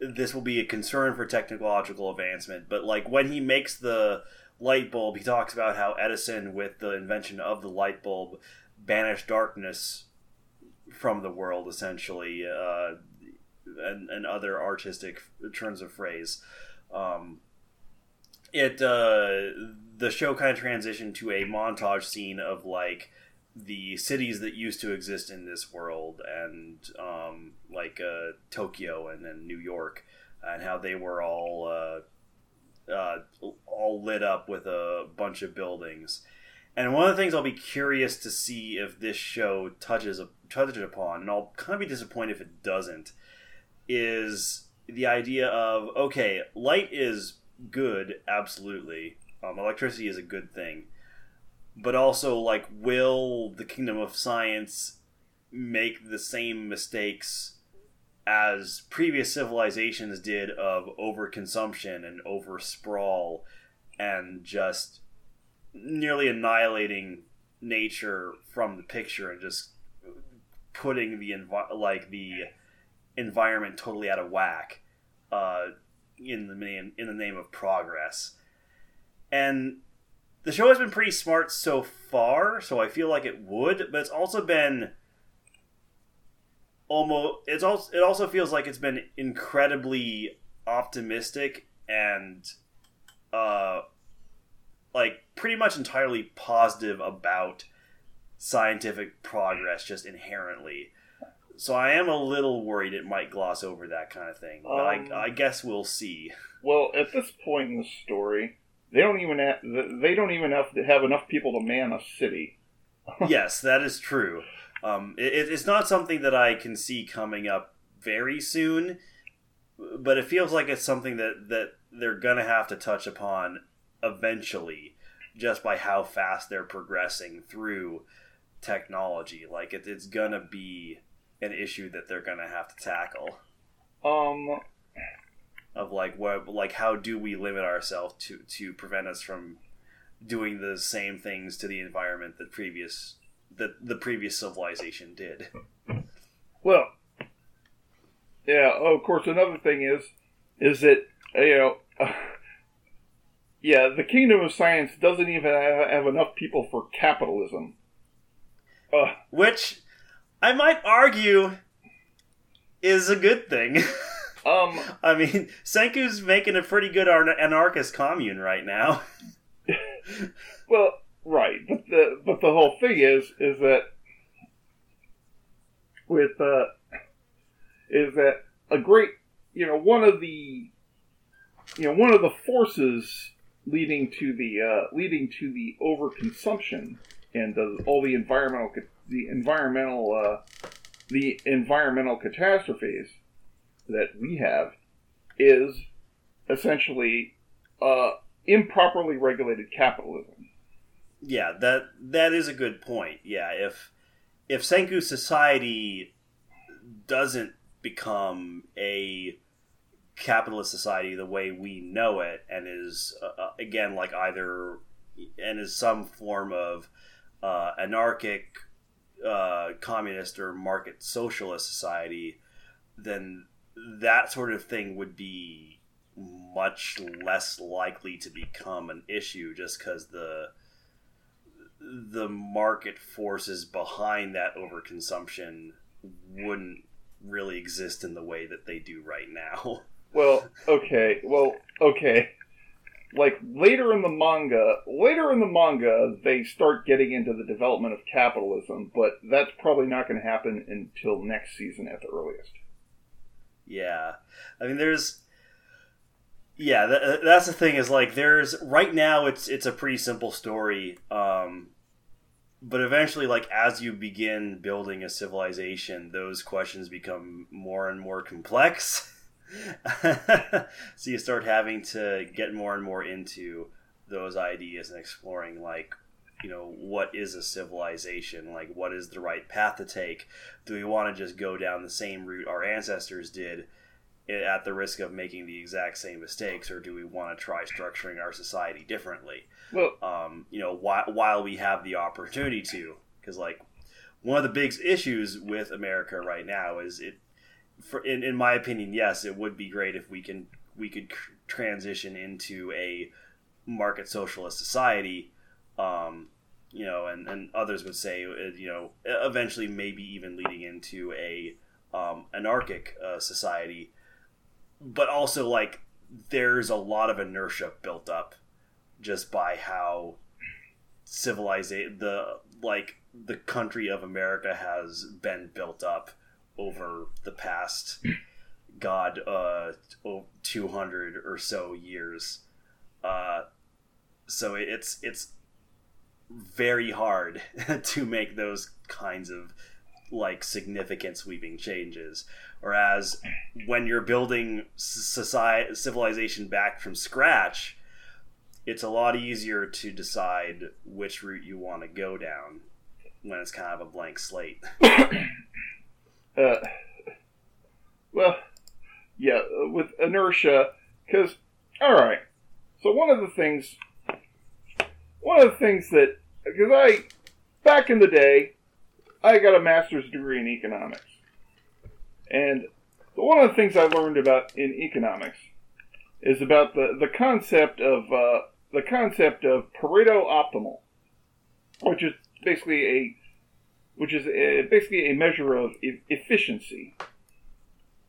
this will be a concern for technological advancement. But like when he makes the light bulb, he talks about how Edison, with the invention of the light bulb, banished darkness from the world. Essentially, uh, and, and other artistic turns of phrase. Um, it uh, the show kind of transitioned to a montage scene of like the cities that used to exist in this world and um, like uh, Tokyo and then New York and how they were all uh, uh, all lit up with a bunch of buildings. And one of the things I'll be curious to see if this show touches touches upon, and I'll kind of be disappointed if it doesn't, is the idea of okay, light is good, absolutely. Um, electricity is a good thing, but also like, will the kingdom of science make the same mistakes as previous civilizations did of overconsumption and over sprawl and just nearly annihilating nature from the picture and just putting the envi- like the environment totally out of whack uh, in the name in the name of progress. And the show has been pretty smart so far, so I feel like it would, but it's also been almost it's also it also feels like it's been incredibly optimistic and uh like pretty much entirely positive about scientific progress just inherently. So I am a little worried it might gloss over that kind of thing. But Um, I, I guess we'll see. Well, at this point in the story, they don't even have, they don't even have to have enough people to man a city. yes, that is true. Um, it, it's not something that I can see coming up very soon, but it feels like it's something that, that they're going to have to touch upon eventually, just by how fast they're progressing through technology. Like, it, it's going to be an issue that they're going to have to tackle. Um, Of like, what, like, how do we limit ourselves to to prevent us from doing the same things to the environment that previous that the previous civilization did. well, yeah. Oh, of course, another thing is, is that you know, yeah, the kingdom of science doesn't even have, have enough people for capitalism. Uh, Which I might argue is a good thing. um, I mean, Senku's making a pretty good ar- anarchist commune right now. Well, right, but the but the whole thing is is that with uh, is that a great you know one of the you know one of the forces leading to the uh, leading to the overconsumption and the, all the environmental the environmental uh, the environmental catastrophes that we have is essentially uh, improperly regulated capitalism. Yeah, that that is a good point. Yeah, if if Senku society doesn't become a capitalist society the way we know it, and is uh, uh, again like either and is some form of uh, anarchic, uh, communist or market socialist society, then that sort of thing would be much less likely to become an issue just because the the market forces behind that overconsumption wouldn't really exist in the way that they do right now. Well, okay, well, okay. Like later in the manga, later in the manga, they start getting into the development of capitalism, but that's probably not going to happen until next season at the earliest. Yeah, I mean, there's, yeah, th- that's the thing is like there's right now it's it's a pretty simple story, um, but eventually, like as you begin building a civilization, those questions become more and more complex. so you start having to get more and more into those ideas and exploring like you know what is a civilization? Like what is the right path to take? Do we want to just go down the same route our ancestors did at the risk of making the exact same mistakes or do we want to try structuring our society differently? Well, um, you know while, while we have the opportunity to because like one of the big issues with america right now is it for in, in my opinion yes it would be great if we can we could tr- transition into a market socialist society um, you know and, and others would say uh, you know eventually maybe even leading into a um, anarchic uh, society, but also like there's a lot of inertia built up just by how civilization the like the country of America has been built up over the past god uh 200 or so years. Uh so it's it's very hard to make those kinds of like significant sweeping changes. Whereas when you're building society civilization back from scratch it's a lot easier to decide which route you want to go down when it's kind of a blank slate. Uh, well yeah with inertia because all right. So one of the things one of the things that because I back in the day, I got a master's degree in economics, and one of the things I learned about in economics is about the the concept of uh, the concept of Pareto optimal, which is basically a which is a, basically a measure of e- efficiency,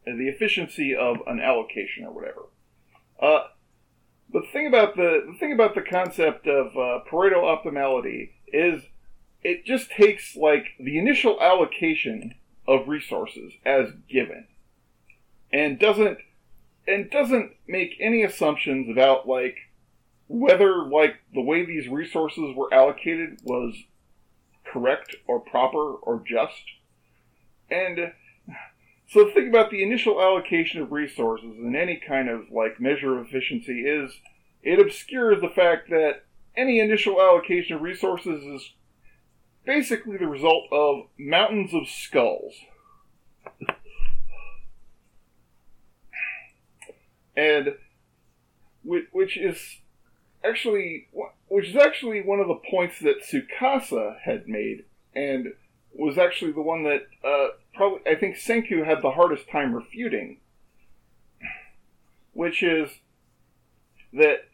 the efficiency of an allocation or whatever. Uh, the thing about the, the thing about the concept of uh, Pareto optimality is it just takes like the initial allocation of resources as given and doesn't and doesn't make any assumptions about like whether like the way these resources were allocated was correct or proper or just. And so the thing about the initial allocation of resources in any kind of like measure of efficiency is it obscures the fact that any initial allocation of resources is basically the result of mountains of skulls. and which is actually which is actually one of the points that Tsukasa had made and was actually the one that uh, probably I think Senku had the hardest time refuting, which is that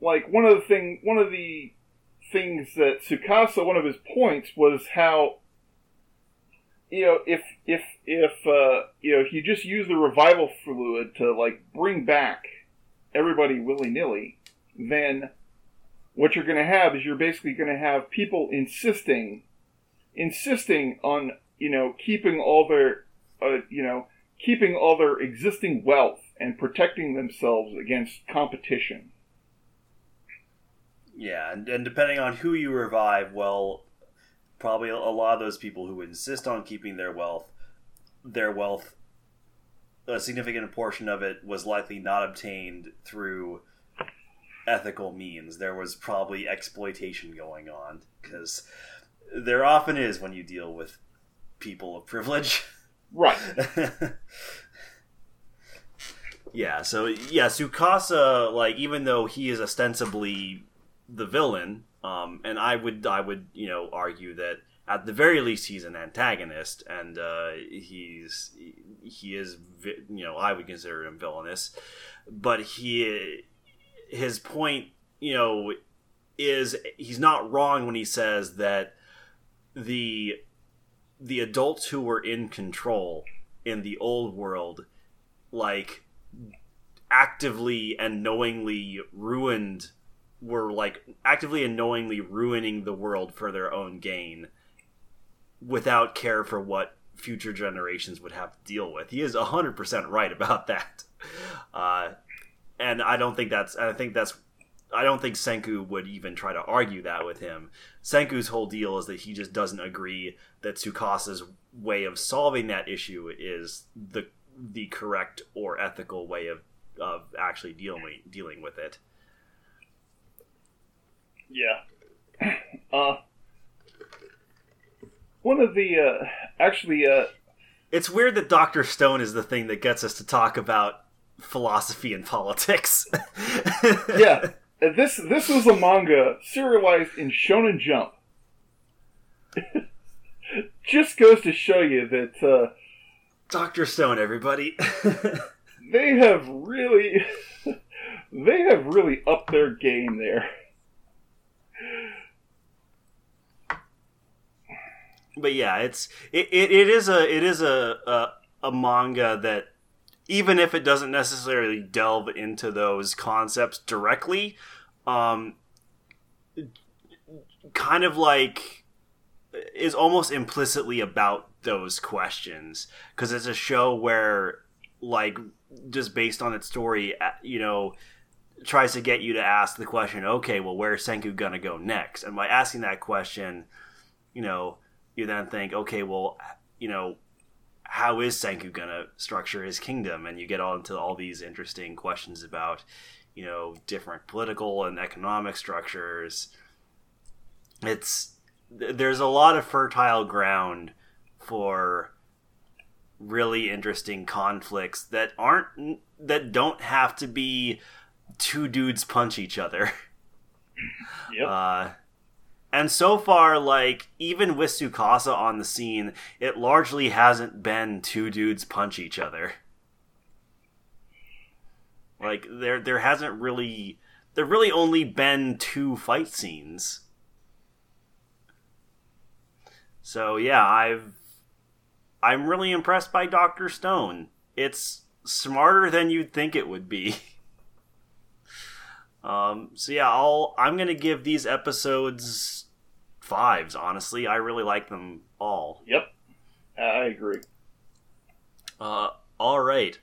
like one of the thing one of the things that Tsukasa one of his points was how you know if if if uh, you know if you just use the revival fluid to like bring back everybody willy nilly, then what you're going to have is you're basically going to have people insisting insisting on you know keeping all their uh, you know keeping all their existing wealth and protecting themselves against competition. Yeah, and, and depending on who you revive, well, probably a lot of those people who insist on keeping their wealth, their wealth, a significant portion of it was likely not obtained through ethical means. There was probably exploitation going on because there often is when you deal with people of privilege. Right. yeah, so yeah, Tsukasa, like, even though he is ostensibly the villain, um, and I would I would, you know, argue that at the very least he's an antagonist and uh, he's he is you know I would consider him villainous but he his point you know is he's not wrong when he says that the the adults who were in control in the old world like actively and knowingly ruined were like actively and knowingly ruining the world for their own gain without care for what future generations would have to deal with. He is 100% right about that. Uh, and I don't think that's I think that's I don't think Senku would even try to argue that with him. Senku's whole deal is that he just doesn't agree that Tsukasa's way of solving that issue is the the correct or ethical way of of actually dealing dealing with it. Yeah. Uh one of the uh actually uh it's weird that Dr. Stone is the thing that gets us to talk about philosophy and politics. yeah. This this was a manga serialized in Shonen Jump. Just goes to show you that uh, Doctor Stone, everybody. they have really, they have really upped their game there. But yeah, it's it, it, it is a it is a, a a manga that even if it doesn't necessarily delve into those concepts directly, um, kind of like is almost implicitly about those questions. Because it's a show where like just based on its story you know tries to get you to ask the question okay well where's senku gonna go next? And by asking that question you know you then think okay well you know how is senku gonna structure his kingdom and you get on to all these interesting questions about you know different political and economic structures it's there's a lot of fertile ground for really interesting conflicts that aren't that don't have to be two dudes punch each other. Yep. Uh, and so far, like even with Tsukasa on the scene, it largely hasn't been two dudes punch each other. Like there, there hasn't really, there really only been two fight scenes. So yeah, I've I'm really impressed by Doctor Stone. It's smarter than you'd think it would be. um, so yeah, I'll I'm gonna give these episodes fives. Honestly, I really like them all. Yep. I agree. Uh, all right.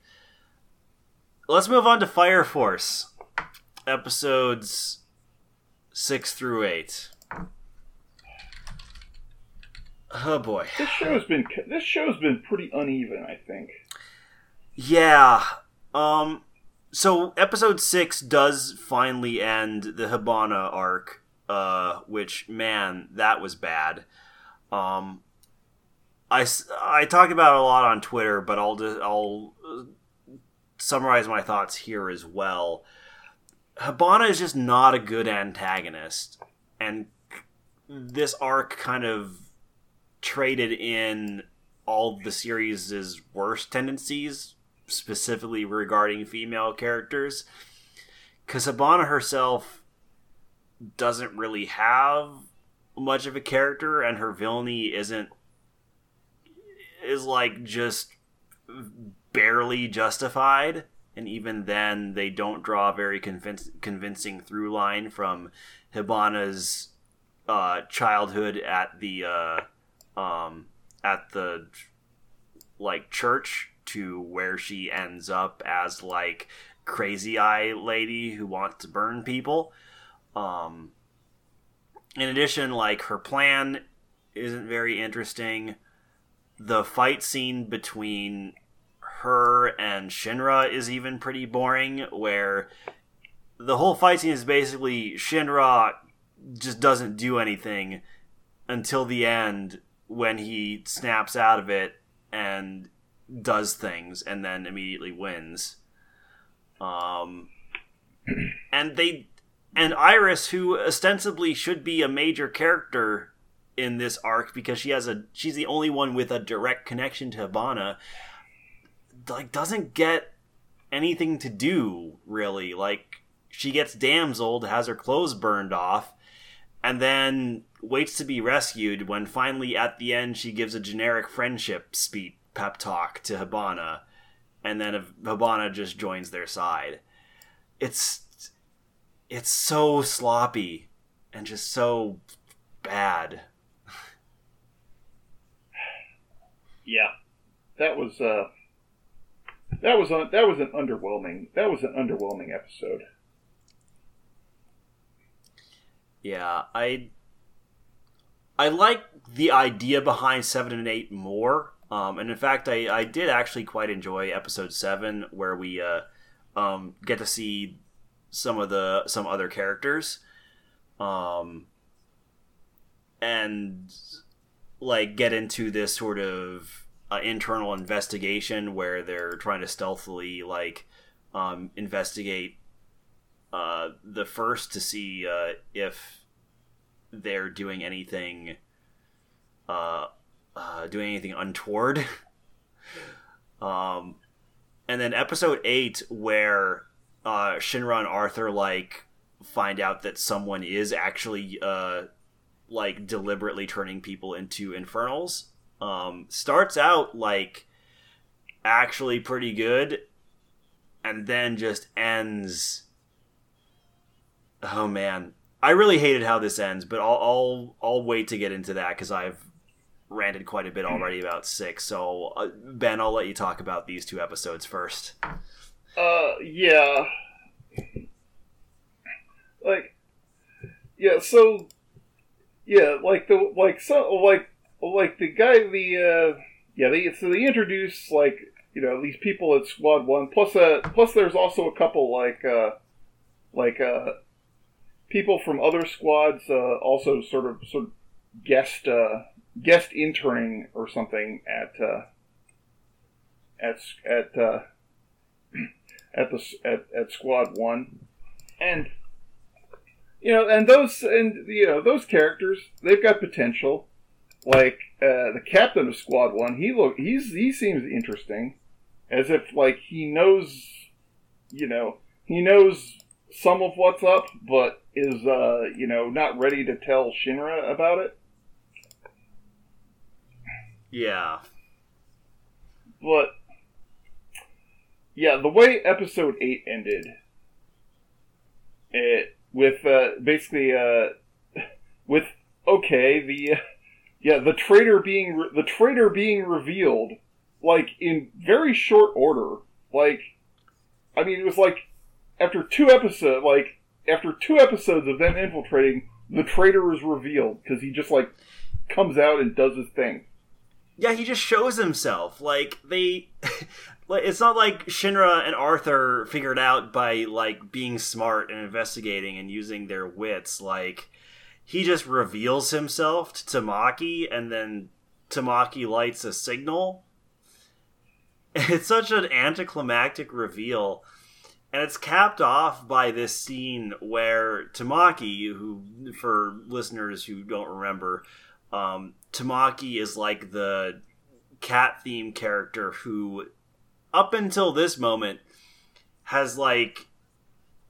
Let's move on to Fire Force episodes six through eight. Oh boy. This show's been this show's been pretty uneven. I think. Yeah. Um. So episode six does finally end the Hibana arc. Uh, which man, that was bad. Um. I, I talk about a lot on Twitter, but I'll just, I'll uh, summarize my thoughts here as well. Hibana is just not a good antagonist, and this arc kind of traded in all the series' worst tendencies, specifically regarding female characters. Because Hibana herself doesn't really have much of a character, and her villainy isn't. is like just barely justified. And even then, they don't draw a very convinc- convincing through line from Hibana's uh, childhood at the uh, um, at the like church to where she ends up as like crazy eye lady who wants to burn people. Um, in addition, like her plan isn't very interesting. The fight scene between her and Shinra is even pretty boring, where the whole fight scene is basically Shinra just doesn't do anything until the end when he snaps out of it and does things and then immediately wins. Um, and they and Iris, who ostensibly should be a major character in this arc because she has a she's the only one with a direct connection to Hibana, like doesn't get anything to do really. Like she gets damseled, has her clothes burned off, and then waits to be rescued when finally at the end she gives a generic friendship speech pep talk to Hibana and then Hibana just joins their side. It's it's so sloppy and just so bad. yeah. That was uh that was a, that was an underwhelming that was an underwhelming episode. Yeah, I I like the idea behind seven and eight more. Um, and in fact, I, I did actually quite enjoy episode seven, where we uh, um, get to see some of the some other characters, um, and like get into this sort of uh, internal investigation where they're trying to stealthily like um, investigate uh, the first to see uh, if they're doing anything uh, uh doing anything untoward. Um and then episode 8 where uh Shinra and Arthur like find out that someone is actually uh like deliberately turning people into infernals um starts out like actually pretty good and then just ends. Oh man. I really hated how this ends but i'll i'll, I'll wait to get into that because i've ranted quite a bit already about six so uh, ben i'll let you talk about these two episodes first Uh, yeah. Like, yeah. So, yeah, like the like so like like the guy the uh yeah they so they introduce like you know these people at Squad One plus uh plus there's also a couple like uh like uh people from other squads uh also sort of sort of guest uh guest interning or something at uh at at uh at the at, at squad one. And you know and those and you know those characters they've got potential. Like uh, the captain of squad one he look he's he seems interesting. As if like he knows you know he knows some of what's up but is uh you know not ready to tell shinra about it yeah but yeah, the way episode eight ended, it with uh, basically uh, with okay the uh, yeah the traitor being re- the traitor being revealed like in very short order. Like, I mean, it was like after two episodes, like after two episodes of them infiltrating, the traitor is revealed because he just like comes out and does his thing. Yeah, he just shows himself. Like they it's not like Shinra and Arthur figured out by like being smart and investigating and using their wits. Like he just reveals himself to Tamaki and then Tamaki lights a signal. It's such an anticlimactic reveal. And it's capped off by this scene where Tamaki, who, for listeners who don't remember, um, Tamaki is like the cat theme character who, up until this moment, has like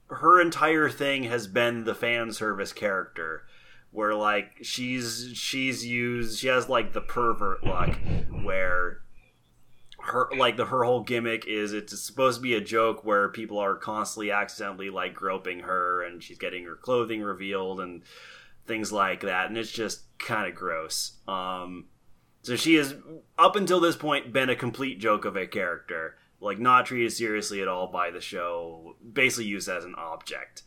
her entire thing has been the fan service character where like she's she's used she has like the pervert look where her like the her whole gimmick is it's supposed to be a joke where people are constantly accidentally like groping her and she's getting her clothing revealed and things like that and it's just kind of gross um so she has up until this point been a complete joke of a character like not treated seriously at all by the show basically used as an object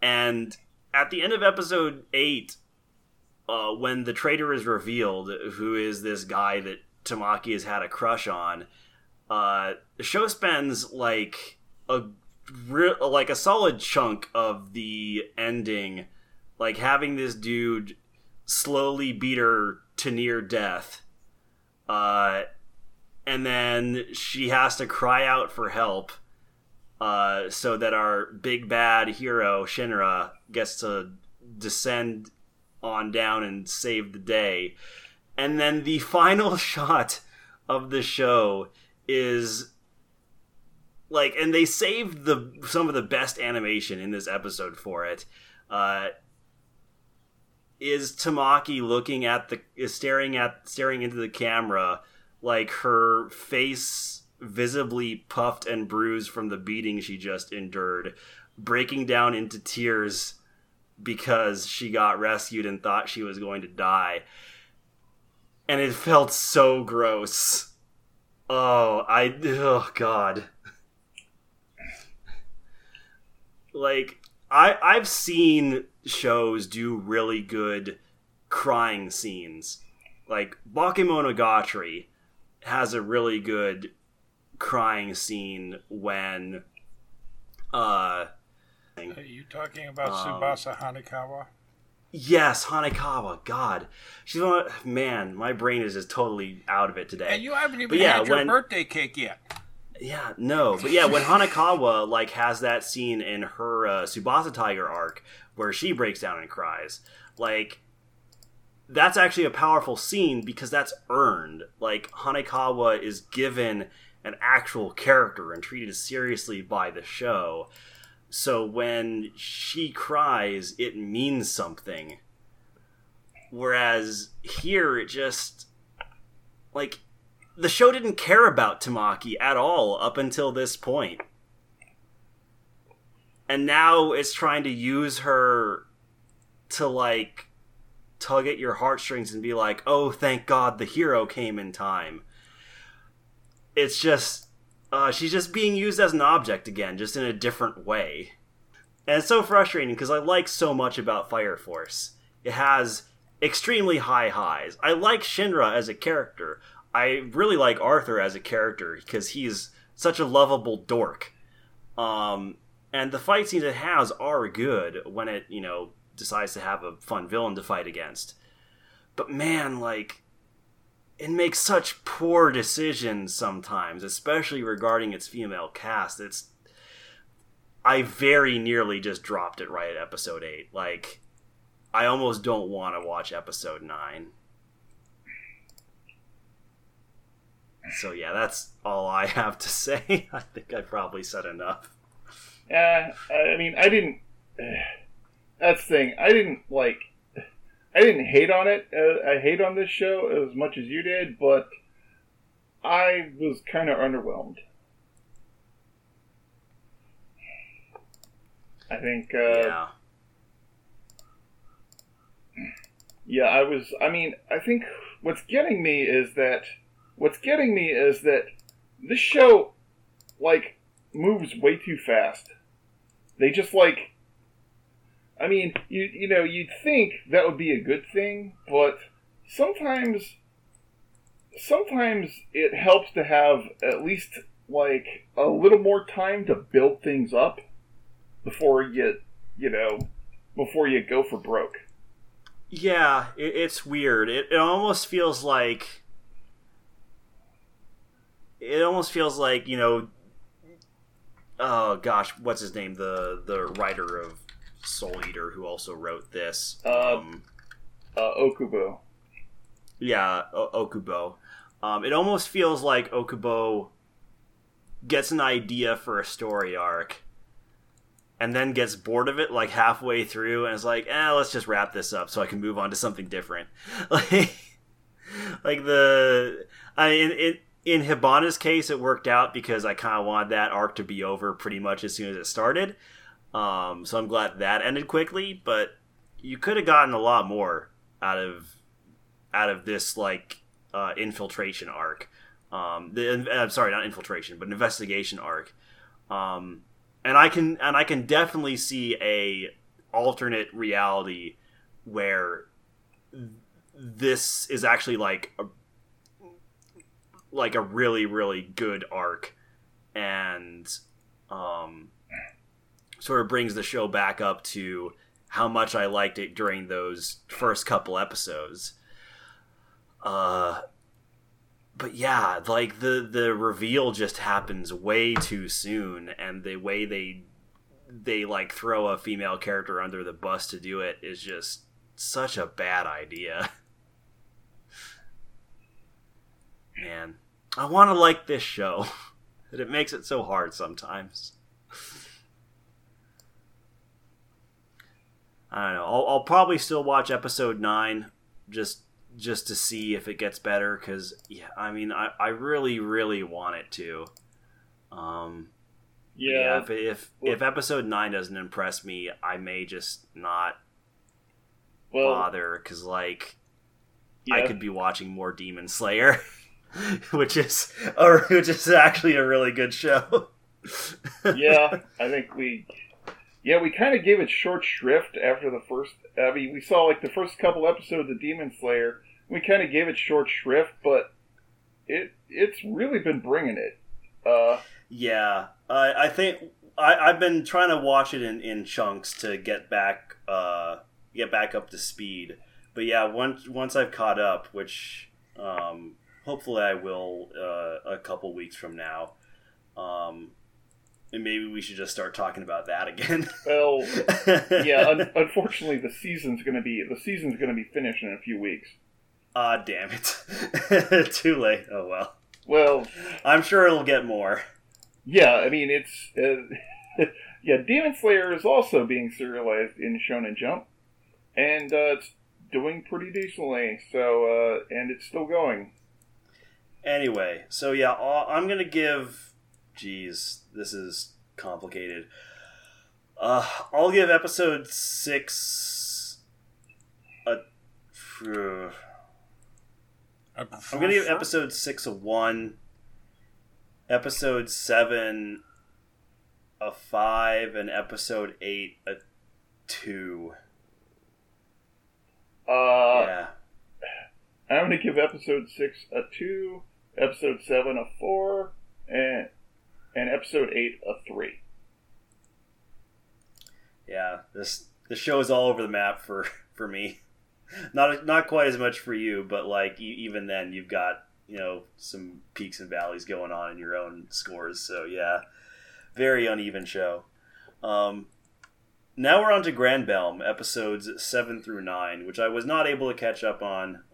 and at the end of episode 8 uh, when the traitor is revealed who is this guy that Tamaki has had a crush on. Uh, the show spends like a re- like a solid chunk of the ending, like having this dude slowly beat her to near death, uh, and then she has to cry out for help, uh, so that our big bad hero Shinra gets to descend on down and save the day. And then the final shot of the show is like and they saved the some of the best animation in this episode for it. Uh is Tamaki looking at the is staring at staring into the camera like her face visibly puffed and bruised from the beating she just endured breaking down into tears because she got rescued and thought she was going to die and it felt so gross. Oh, I oh god. Like I I've seen shows do really good crying scenes. Like Bakemonogatari has a really good crying scene when uh Are you talking about Um, Tsubasa Hanekawa? Yes, Hanekawa. God, she's one. Of, man, my brain is just totally out of it today. And you haven't even But yeah, had your when- birthday cake yet. Yeah, no, but yeah, when Hanekawa like has that scene in her uh, Tsubasa Tiger arc where she breaks down and cries, like that's actually a powerful scene because that's earned. Like Hanekawa is given an actual character and treated seriously by the show. So when she cries, it means something. Whereas here, it just like the show didn't care about Tamaki at all up until this point. And now it's trying to use her to like tug at your heartstrings and be like, "Oh, thank God the hero came in time." It's just uh, she's just being used as an object again, just in a different way. And it's so frustrating because I like so much about Fire Force. It has extremely high highs. I like Shinra as a character. I really like Arthur as a character because he's such a lovable dork. Um, and the fight scenes it has are good when it, you know, decides to have a fun villain to fight against. But man, like, it makes such poor decisions sometimes, especially regarding its female cast. It's. I very nearly just dropped it right at episode 8. Like, I almost don't want to watch episode 9. So yeah, that's all I have to say. I think I probably said enough. Yeah, I mean, I didn't. That's the thing. I didn't like. I didn't hate on it. Uh, I hate on this show as much as you did, but I was kind of underwhelmed. I think. Uh, yeah. Yeah, I was. I mean, I think what's getting me is that what's getting me is that this show like moves way too fast. They just like I mean, you you know, you'd think that would be a good thing, but sometimes sometimes it helps to have at least like a little more time to build things up before you you know before you go for broke. Yeah, it, it's weird. It, it almost feels like it almost feels like you know oh gosh what's his name? The the writer of soul eater who also wrote this. Uh, um, Uh, Okubo. yeah o- okubo. Um, it almost feels like okubo gets an idea for a story arc and then gets bored of it like halfway through and is like eh let's just wrap this up so i can move on to something different. Like like the i in, in in Hibana's case, it worked out because I kind of wanted that arc to be over pretty much as soon as it started. Um, so I'm glad that ended quickly. But you could have gotten a lot more out of out of this like uh, infiltration arc. Um, the I'm sorry, not infiltration, but investigation arc. Um, and I can and I can definitely see a alternate reality where this is actually like a like a really really good arc and um sort of brings the show back up to how much I liked it during those first couple episodes. Uh but yeah, like the the reveal just happens way too soon and the way they they like throw a female character under the bus to do it is just such a bad idea. Man, I want to like this show, but it makes it so hard sometimes. I don't know. I'll, I'll probably still watch episode nine just just to see if it gets better. Because yeah, I mean, I, I really really want it to. Um, Yeah, if if if episode nine doesn't impress me, I may just not well, bother because like yeah, I could be watching more Demon Slayer, which is or which is actually a really good show. yeah, I think we, yeah, we kind of gave it short shrift after the first. I mean, we saw like the first couple episodes of Demon Slayer. We kind of gave it short shrift, but it it's really been bringing it. Uh, yeah, I I think I I've been trying to watch it in in chunks to get back uh get back up to speed. But yeah, once once I've caught up, which um hopefully I will uh, a couple weeks from now. Um, and maybe we should just start talking about that again. well, yeah. Un- unfortunately, the season's gonna be the season's gonna be finished in a few weeks. Ah, damn it. Too late. Oh well. Well, I'm sure it'll get more. yeah. I mean, it's uh, yeah. Demon Slayer is also being serialized in Shonen Jump, and uh, it's doing pretty decently. So, uh, and it's still going. Anyway, so yeah, I'll- I'm gonna give. Geez, this is complicated. Uh, I'll give episode six a. phew. I I'm gonna give episode six a one. Episode seven a five, and episode eight a two. Uh, yeah, I'm going to give episode six a two, episode seven a four, and and episode eight a three. yeah. This the show is all over the map for for me. Not not quite as much for you, but like even then, you've got you know some peaks and valleys going on in your own scores. So yeah, very uneven show. Um, now we're on to Granbelm, episodes seven through nine, which I was not able to catch up on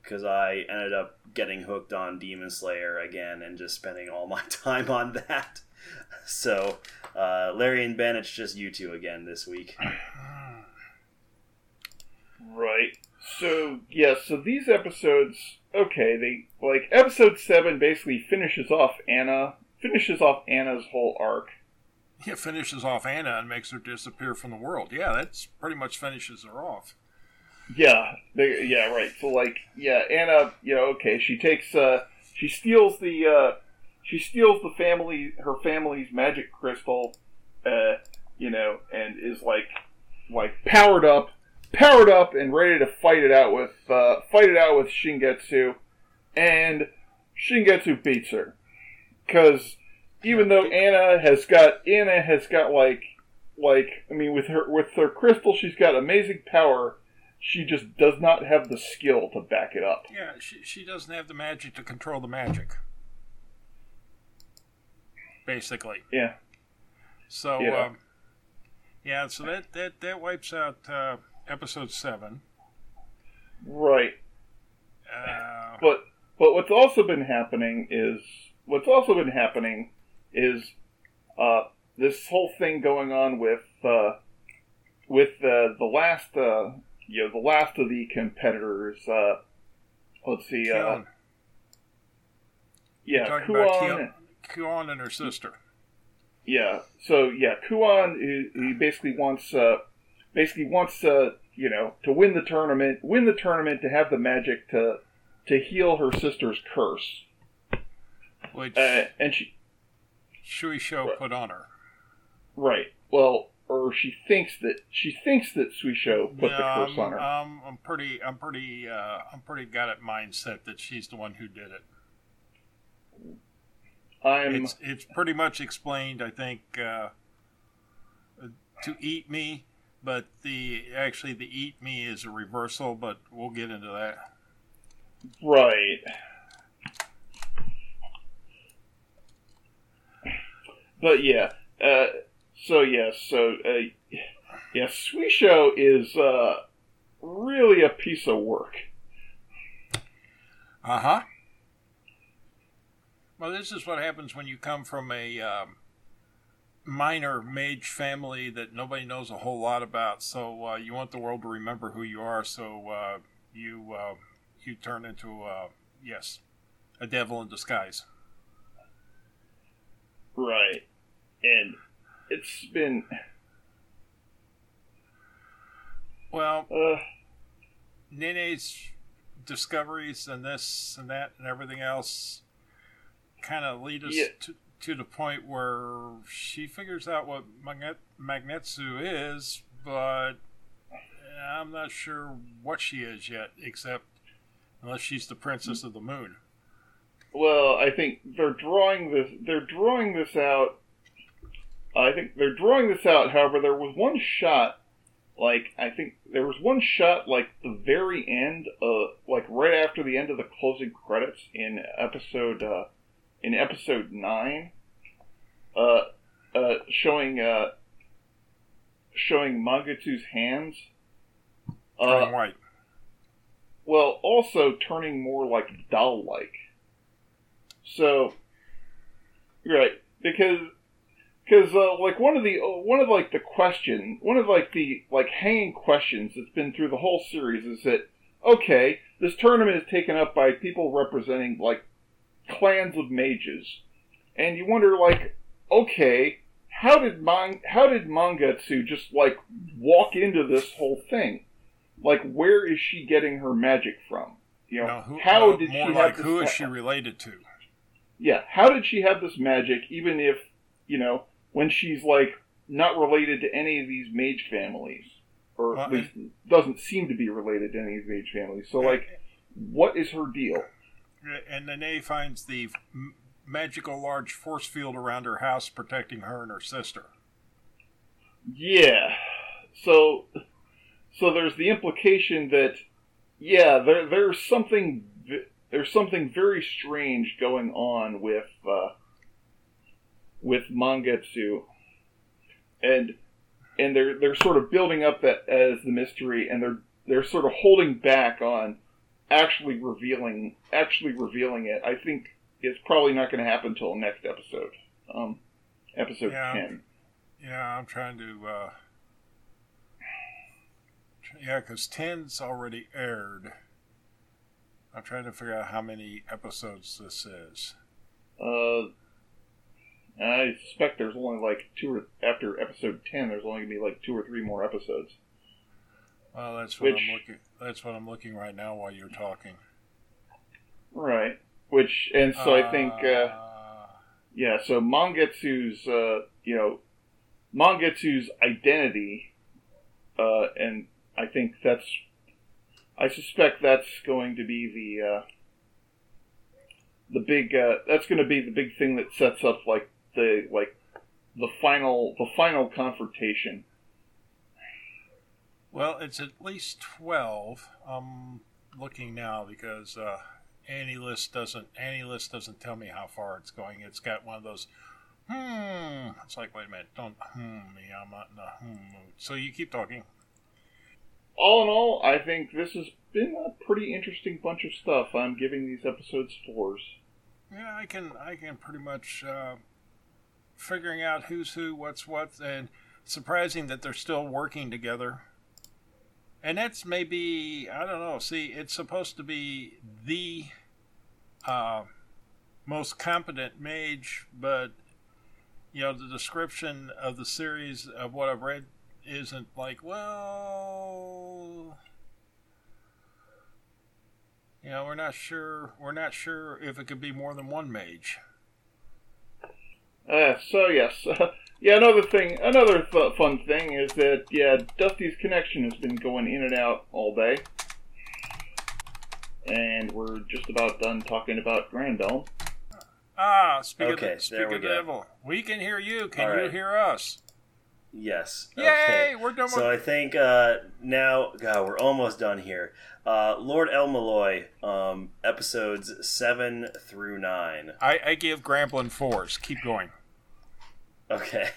because I ended up getting hooked on Demon Slayer again and just spending all my time on that. So, uh, Larry and Ben, it's just you two again this week. Right. So yeah, so these episodes, okay, they like episode seven basically finishes off Anna, finishes off Anna's whole arc. It finishes off Anna and makes her disappear from the world. Yeah, that's pretty much finishes her off. Yeah, they, yeah, right. So like, yeah, Anna, you know, okay, she takes, uh, she steals the, uh, she steals the family, her family's magic crystal, uh, you know, and is like, like powered up, powered up, and ready to fight it out with, uh, fight it out with Shingetsu, and Shingetsu beats her, because even though Anna has got, Anna has got like, like, I mean, with her, with her crystal, she's got amazing power she just does not have the skill to back it up. Yeah, she, she doesn't have the magic to control the magic. Basically. Yeah. So, Yeah. um, yeah, so that, that, that wipes out uh, episode 7. Right. Uh, But but what's also been happening is what's also been happening is uh, this whole thing going on with uh, with uh, the last uh, you know the last of the competitors. Uh, let's see. Uh, Keon. yeah, talking about Kuon. Keon, Keon and her sister. Yeah. So yeah, Kuon he, he basically wants uh, basically wants uh, you know to win the tournament, win the tournament to have the magic to to heal her sister's curse. Which Uh, and she Suisho put on her. right. Well, or she thinks that she thinks that Suisho put the curse I'm, on her. um, I'm pretty, I'm pretty, uh, I'm pretty got it mindset that she's the one who did it. I'm It's it's pretty much explained, I think, uh, to eat me, but the actually the eat me is a reversal, but we'll get into that. right. But yeah, uh, so yeah, so uh, yeah, Suisho is uh, really a piece of work. Uh huh. Well, this is what happens when you come from a um, minor mage family that nobody knows a whole lot about. So uh, you want the world to remember who you are. So uh, you uh, you turn into uh, yes, a devil in disguise. Right. And it's been Well, uh Nene's discoveries and this and that and everything else kind of lead us Yeah. to, to the point where she figures out what Magnet- Magnetsu is, but I'm not sure what she is yet, except unless she's the princess of the moon. Well, I think they're drawing this they're drawing this out I think they're drawing this out, however there was one shot like I think there was one shot like the very end uh like right after the end of the closing credits in episode uh in episode 9 uh uh showing uh showing Mangetsu's hands uh Turning white. well, also turning more like doll-like. So, right, because because uh, like one of the uh, one of like the question, one of like the like hanging questions that's been through the whole series is that okay, this tournament is taken up by people representing like clans of mages, and you wonder like, okay, how did Mon- how did Mangetsu just like walk into this whole thing? Like, where is she getting her magic from? You know, Now, who, how uh, did more she like have who is she related to? Yeah, how did she have this magic, even if, you know, when she's, like, not related to any of these mage families? Or Well, at least doesn't seem to be related to any of these mage families. So, like, what is her deal? And Nene finds the magical large force field around her house protecting her and her sister. Yeah. So, so there's the implication that, yeah, there there's something there's something very strange going on with uh, with Mangetsu, and and they're they're sort of building up that as the mystery, and they're they're sort of holding back on actually revealing actually revealing it. I think it's probably not going to happen until next episode, um, episode Yeah. ten. Yeah, I'm trying to. Uh, yeah, because 10's already aired. I'm trying to figure out how many episodes this is. Uh, I suspect there's only like two or after episode ten. There's only gonna be like two or three more episodes. Well, that's what Which- I'm looking. That's what I'm looking right now while you're talking. Right. Which and so I think uh, Uh, yeah. So Mangetsu's uh, you know Mangetsu's identity, uh, and I think that's I suspect that's going to be the uh, the big uh, that's going to be the big thing that sets up like the like the final the final confrontation. Well, it's at least twelve. I'm looking now because uh, AniList doesn't AniList doesn't tell me how far it's going. It's got one of those. Hmm. It's like, wait a minute, don't hmm me. I'm not in the hmm mood. So you keep talking. All in all, I think this has been a pretty interesting bunch of stuff. I'm giving these episodes fours. Yeah, I can I can pretty much uh, figuring out who's who, what's what, and surprising that they're still working together. And that's maybe I don't know. See, it's supposed to be the uh, most competent mage, but you know the description of the series of what I've read isn't like well. You know, we're not sure. We're not sure if it could be more than one mage. Uh, so yes, yeah. Another thing, another th- fun thing is that yeah, Dusty's connection has been going in and out all day, and we're just about done talking about Granbelm. Ah, speak Okay, of the, speak of the devil. We can hear you. Can All you right. hear us? Yes. Yay! Okay. We're done So. I think uh, now, God, we're almost done here. Uh, Lord El-Melloi, um, episodes seven through nine. I, I give Granbelm fours. Keep going. Okay.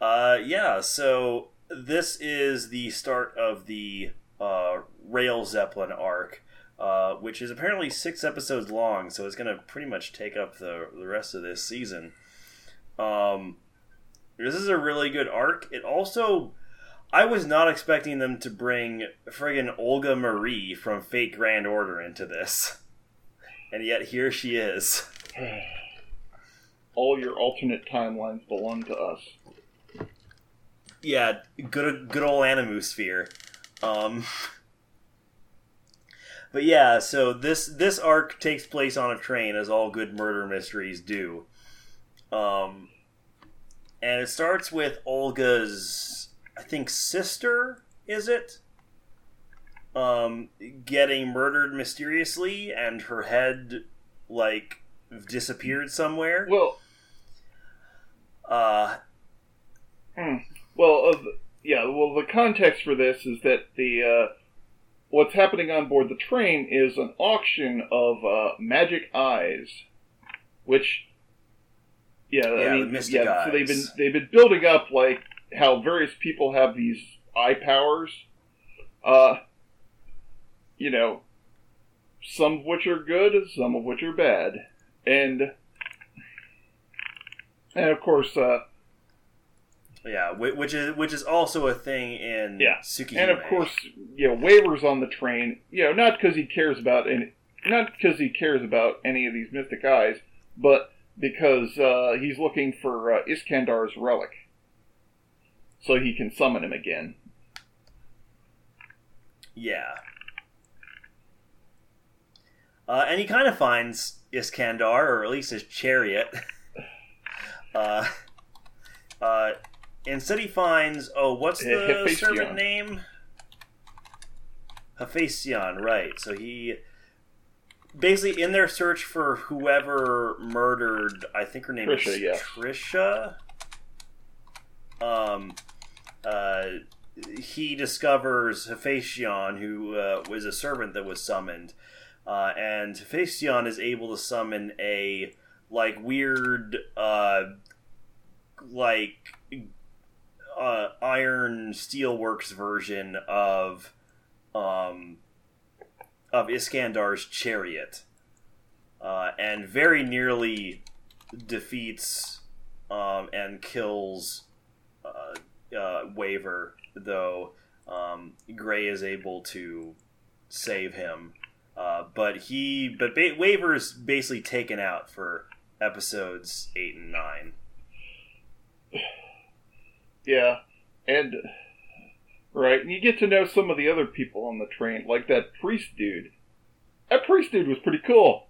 Uh, yeah. So this is the start of the uh, Rail Zeppelin arc, uh, which is apparently six episodes long. So it's going to pretty much take up the the rest of this season. Um, this is a really good arc. It also, I was not expecting them to bring friggin' Olga Marie from Fate Grand Order into this, and yet here she is. All your alternate timelines belong to us. Yeah, good good old Animusphere. Um, but yeah, so this this arc takes place on a train, as all good murder mysteries do. Um, and it starts with Olga's, I think, sister. Is it? Um, getting murdered mysteriously, and her head like disappeared somewhere. Well, Uh, well, uh, yeah. Well, the context for this is that the uh, what's happening on board the train is an auction of uh, magic eyes, which yeah, Yeah, I mean, the yeah. So they've been they've been building up like how various people have these eye powers. Uh, you know, some of which are good, some of which are bad, and and of course, uh, Yeah, which is which is also a thing in Yeah. And of course, you know, Waver's on the train. You know, not because he cares about any not because he cares about any of these mystic eyes, but because uh, he's looking for uh, Iskandar's relic, so he can summon him again. Yeah. Uh, and he kind of finds Iskandar, or at least his chariot. uh, uh, instead, he finds oh, what's the Hephaestion. servant name? Hephaestion, right? So he basically in their search for whoever murdered, I think her name Trisha, is yeah. Trisha. Um, uh, he discovers Hephaestion, who uh, was a servant that was summoned, uh, and Hephaestion is able to summon a like weird, uh, like uh, iron steelworks version of um, of Iskandar's chariot, uh, and very nearly defeats um, and kills uh, uh, Waver, though um, Gray is able to save him. Uh, but he, but ba- Waver is basically taken out for episodes eight and nine. Yeah, and right, and you get to know some of the other people on the train, like that priest dude. That priest dude was pretty cool.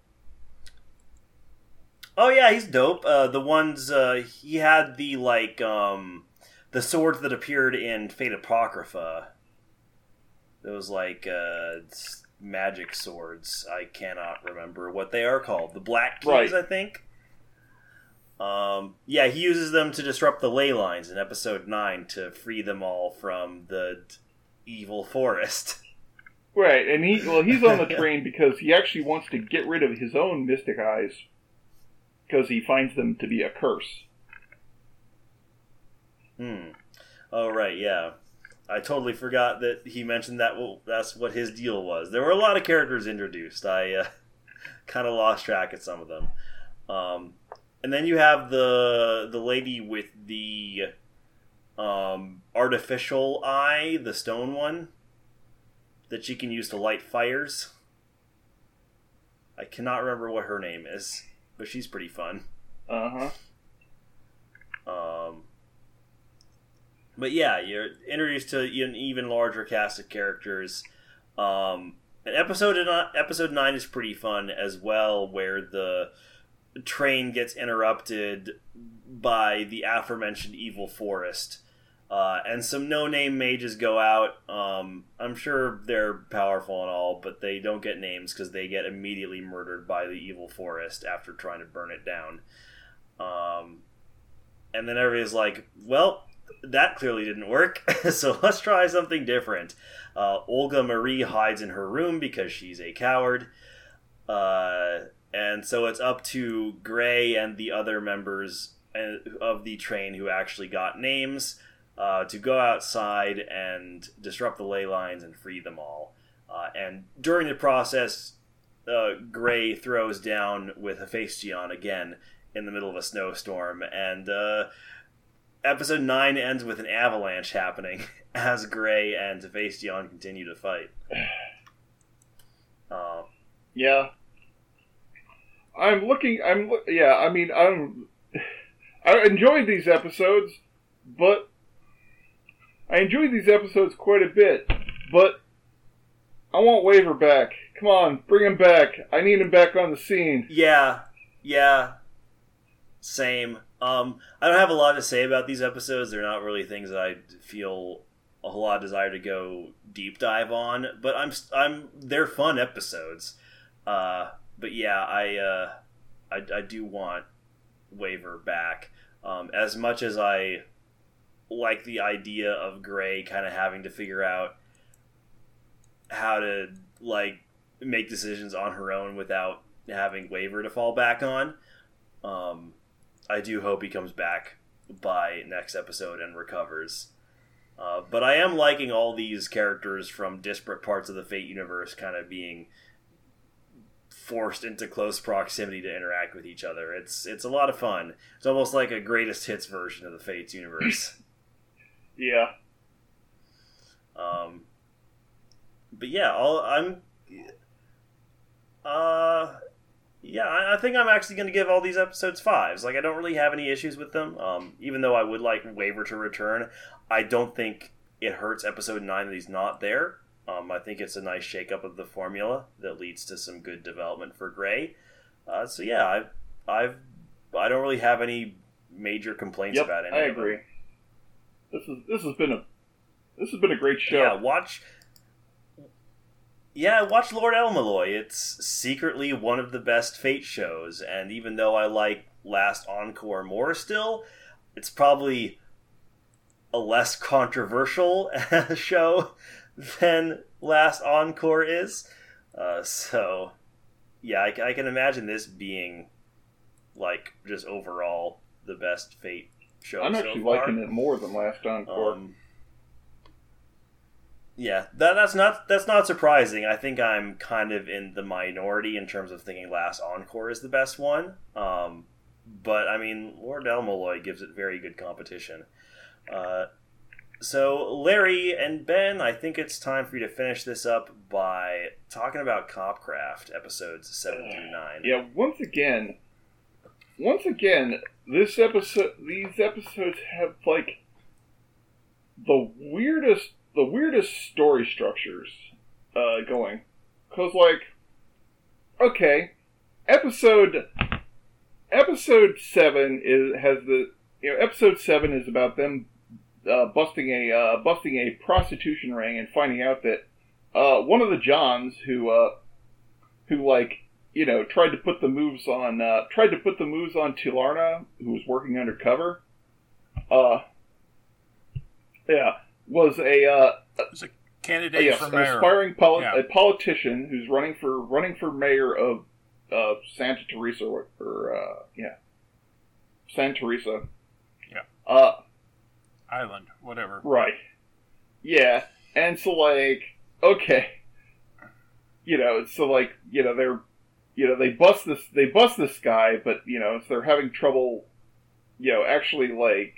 Oh yeah, he's dope. Uh, the ones uh, he had the like um, the swords that appeared in Fate Apocrypha. Those like uh, magic swords. I cannot remember what they are called. The black keys, Right. I think. Um, yeah, he uses them to disrupt the ley lines in episode nine to free them all from the d- evil forest. Right, and he well, he's on the train because he actually wants to get rid of his own mystic eyes because he finds them to be a curse. Hmm. Oh right, yeah. I totally forgot that he mentioned that. Well, that's what his deal was. There were a lot of characters introduced. I uh, kind of lost track of some of them. Um, and then you have the the lady with the um, artificial eye, the stone one, that she can use to light fires. I cannot remember what her name is, but she's pretty fun. Uh huh. Um, but yeah, you're introduced to an even larger cast of characters. Um, and episode episode nine is pretty fun as well, where the train gets interrupted by the aforementioned evil forest. Uh, and some no-name mages go out. Um, I'm sure they're powerful and all, but they don't get names because they get immediately murdered by the evil forest after trying to burn it down. Um, and then everybody's like, well, that clearly didn't work, so let's try something different. Uh, Olga Marie hides in her room because she's a coward. Uh, and so it's up to Gray and the other members uh, of the train who actually got names uh, to go outside and disrupt the ley lines and free them all. Uh, and during the process, uh, Gray throws down with Hephaestion again in the middle of a snowstorm, and uh, episode nine ends with an avalanche happening as Gray and Hephaestion continue to fight. Uh, Yeah. I'm looking. I'm. Yeah. I mean, I'm. I enjoyed these episodes, but I enjoyed these episodes quite a bit. But I want Waver back. Come on, bring him back. I need him back on the scene. yeah, yeah, same. Um, I don't have a lot to say about these episodes. They're not really things that I feel a whole lot of desire to go deep dive on. But I'm, I'm, they're fun episodes. Uh, but yeah, I, uh, I, I do want Waver back. Um, as much as I like the idea of Gray kind of having to figure out how to like make decisions on her own without having Waver to fall back on. Um, I do hope he comes back by next episode and recovers. Uh, but I am liking all these characters from disparate parts of the Fate universe kind of being forced into close proximity to interact with each other. It's it's a lot of fun. It's almost like a greatest hits version of the Fates universe. Yeah. Um, but yeah, all, I'm Uh, yeah, I, I think I'm actually going to give all these episodes fives. Like, I don't really have any issues with them. Um, even though I would like Waver to return, I don't think it hurts episode nine that he's not there. Um, I think it's a nice shakeup of the formula that leads to some good development for Gray. Uh, so yeah, I've, I've, I don't really have any major complaints Yep, about it. I agree. This is this has been a this has been a great show. Yeah, watch. Yeah, watch Lord El-Melloi. It's secretly one of the best Fate shows, and even though I like Last Encore more still, it's probably a less controversial show than Last Encore is. Uh, so, yeah, I, I can imagine this being like just overall the best Fate show. I'm so actually far. liking it more than Last Encore. Um, yeah, that, that's not that's not surprising. I think I'm kind of in the minority in terms of thinking Last Encore is the best one. Um, but I mean, Lord El-Melloi gives it very good competition. Uh, so Larry and Ben, I think it's time for you to finish this up by talking about Copcraft episodes seven through nine. Yeah, once again, once again, this episode, these episodes have like the weirdest, the weirdest story structures uh, going. Cause like, okay, episode episode seven is has the you know episode seven is about them uh, busting a uh, busting a prostitution ring and finding out that uh, one of the Johns who uh, who like you know tried to put the moves on uh, tried to put the moves on Tilarna who was working undercover. Uh, yeah, was a uh, It's a candidate yes, for an mayor. aspiring poli- Yeah. a politician who's running for running for mayor of uh, Santa Teresa or, or uh, yeah, Santa Teresa. Yeah. Island, whatever. Right. Yeah. And so like, okay. You know, so like, you know, they're you know, they bust this they bust this guy, but you know, so they're having trouble you know, actually like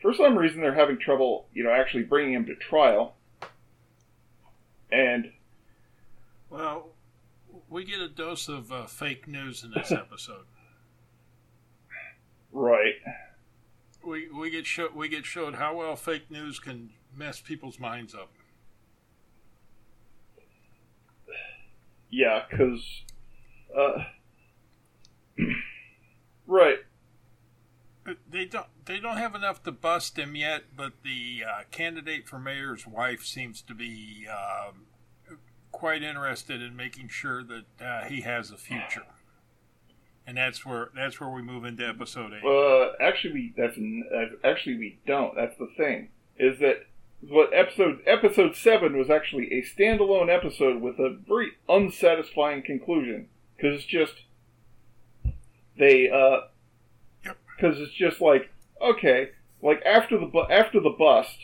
for some reason they're having trouble, you know, actually bringing him to trial. And Well, we get a dose of uh, fake news in this episode. right. We we get show, we get showed how well fake news can mess people's minds up. Yeah, cuz uh right. But They don't they don't have enough to bust him yet, but the uh, candidate for mayor's wife seems to be um, quite interested in making sure that uh, he has a future. And that's where that's where we move into episode eight. Uh, actually, we that's actually we don't. That's the thing. Is that what episode episode seven was actually a standalone episode with a very unsatisfying conclusion because it's just they uh Yep. because it's just like okay like after the bu- after the bust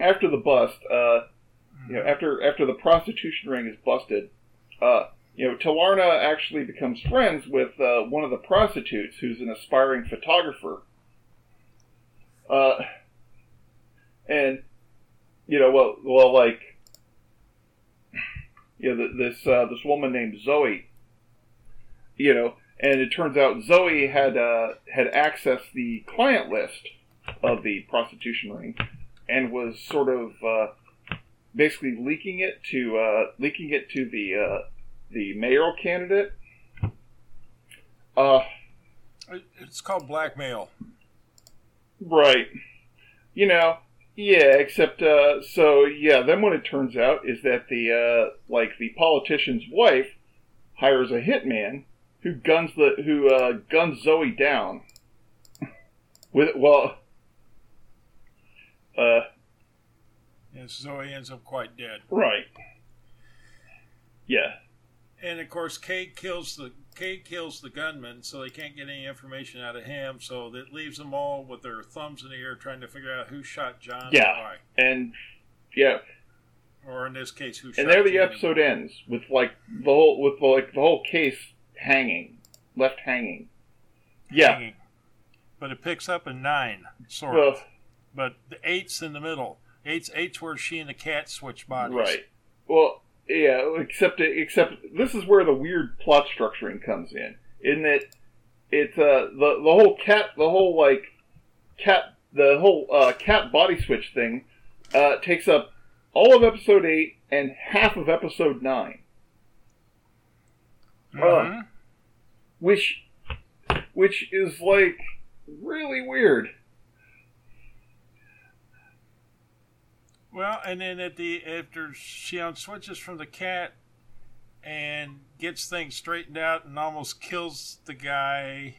after the bust uh you know after after the prostitution ring is busted uh you know, Tilarna actually becomes friends with uh, one of the prostitutes who's an aspiring photographer. Uh, and, you know, well, well like, you know, this, uh, this woman named Zoe, you know, and it turns out Zoe had, uh, had accessed the client list of the prostitution ring and was sort of, uh, basically leaking it to, uh, leaking it to the, uh, the mayoral candidate. Uh, It's called blackmail. right. You know, yeah, except, uh, so, yeah, then what it turns out is that the, uh, like, the politician's wife hires a hitman who guns the, who, uh, guns Zoe down. With, well, uh, And Zoe ends up quite dead. right. Yeah. And of course, Kate kills the Kate kills the gunman, so they can't get any information out of him. So that leaves them all with their thumbs in the air, trying to figure out who shot John Yeah. and And, yeah, or in this case, who shot. and there the Jamie. episode ends with like the whole with like the whole case hanging, left hanging. Yeah, Hanging. But it picks up in nine, sort well, of. But the eight's in the middle. Eight's eight's where she and the cat switch bodies. right. Well, Yeah, except except this is where the weird plot structuring comes in. In that it's uh the the whole cat the whole like cat the whole uh, cat body switch thing uh, takes up all of episode eight and half of episode 9 Mhm. which which is like really weird. Well, and then at the after she switches from the cat and gets things straightened out and almost kills the guy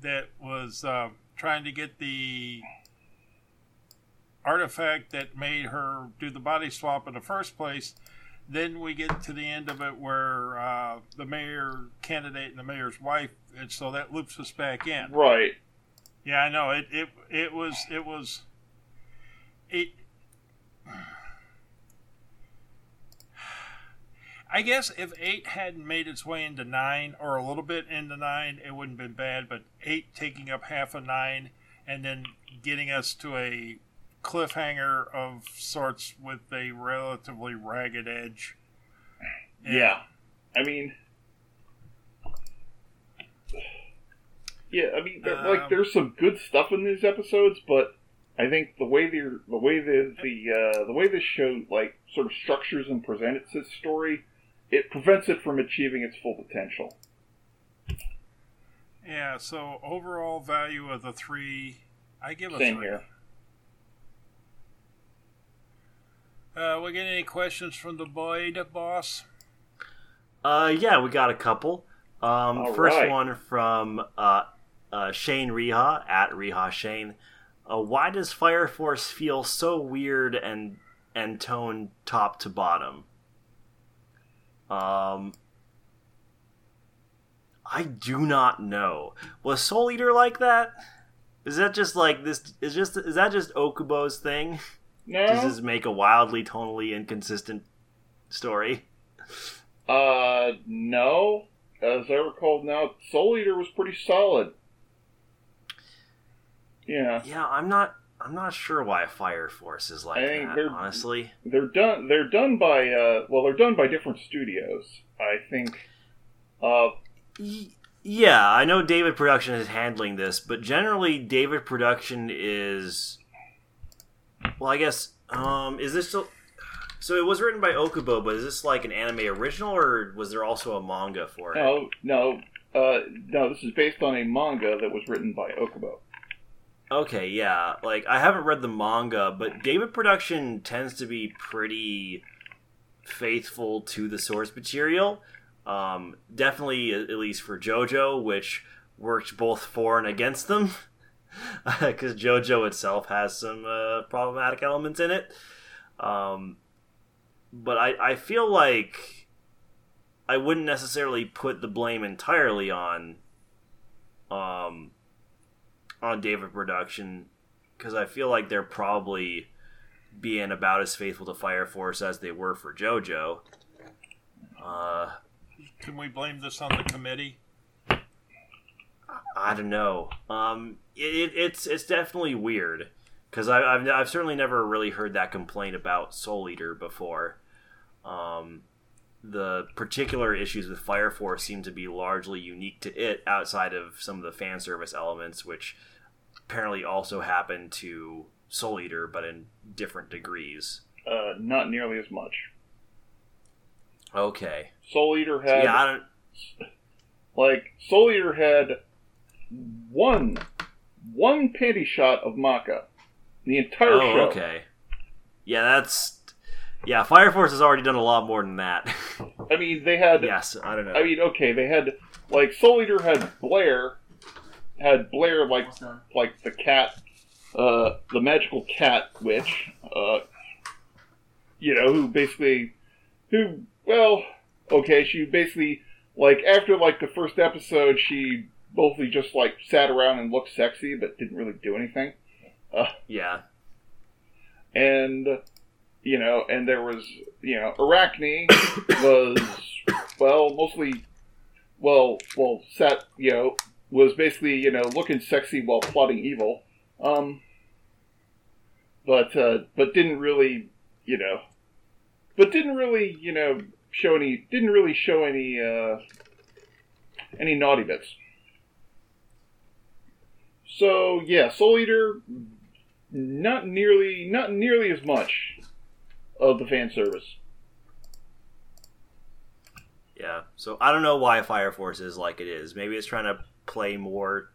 that was uh, trying to get the artifact that made her do the body swap in the first place. Then we get to the end of it where uh, the mayor candidate and the mayor's wife, and so that loops us back in. Right. Yeah, I know. It it it was it was it. I guess if eight hadn't made its way into nine or a little bit into nine, it wouldn't have been bad. But eight taking up half of nine and then getting us to a cliffhanger of sorts with a relatively ragged edge. Yeah. I mean, yeah. I mean, there, like Um, there's some good stuff in these episodes, but I think the way they're the way the the uh, the way this show like sort of structures and presents its story, it prevents it from achieving its full potential. Yeah. So overall value of the three, I give a Same three. here. Uh, we get any questions from the Boyd boss? Uh, yeah, we got a couple. Um, All first right. one from uh, uh, Shane Reha at Reha Shane. Uh, why does Fire Force feel so weird and and toned top to bottom? Um, I do not know. Was Soul Eater like that? Is that just like this? Is just is that just Okubo's thing? No. Does this make a wildly tonally inconsistent story? Uh, no. As I recall now, Soul Eater was pretty solid. Yeah, Yeah, I'm not. I'm not sure why a Fire Force is like I think that. they're- Honestly, they're done. They're done by uh, well, they're done by different studios. I think. Uh, Y- yeah, I know David Production is handling this, but generally, David Production is. Well, I guess. Um, is this still? So it was written by Okubo, but is this like an anime original, or was there also a manga for it? no, no, uh, no. This is based on a manga that was written by Okubo. Okay, yeah. Like I haven't read the manga, but David Production tends to be pretty faithful to the source material. Um, definitely, at least for JoJo, which worked both for and against them, because JoJo itself has some uh, problematic elements in it. Um, but I, I feel like I wouldn't necessarily put the blame entirely on um, on David Production because I feel like they're probably being about as faithful to Fire Force as they were for JoJo. Uh, Can we blame this on the committee? I don't know. Um, it, it's it's definitely weird because I've I've certainly never really heard that complaint about Soul Eater before. Um, the particular issues with Fire Force seem to be largely unique to it, outside of some of the fan service elements, which apparently also happen to Soul Eater, but in different degrees. Uh, not nearly as much. Okay. Soul Eater had Yeah, I don't. like Soul Eater had one one panty shot of Maka. The entire Oh, show. okay. Yeah, that's. Yeah, Fire Force has already done a lot more than that. I mean, they had. yes, I don't know. I mean, okay, they had like Soul Eater had Blair, had Blair like like the cat, uh, the magical cat witch, uh, you know, who basically, who well, okay, she basically like after like the first episode, she mostly just like sat around and looked sexy, but didn't really do anything. Uh, yeah. and you know, and there was you know, Arachne was well mostly well well set, you know was basically you know looking sexy while plotting evil, um, but uh, but didn't really you know but didn't really, you know, show any. Didn't really show any uh, any naughty bits. So yeah, Soul Eater, not nearly, not nearly as much of the fan service. Yeah. So I don't know why Fire Force is like it is. Maybe it's trying to play more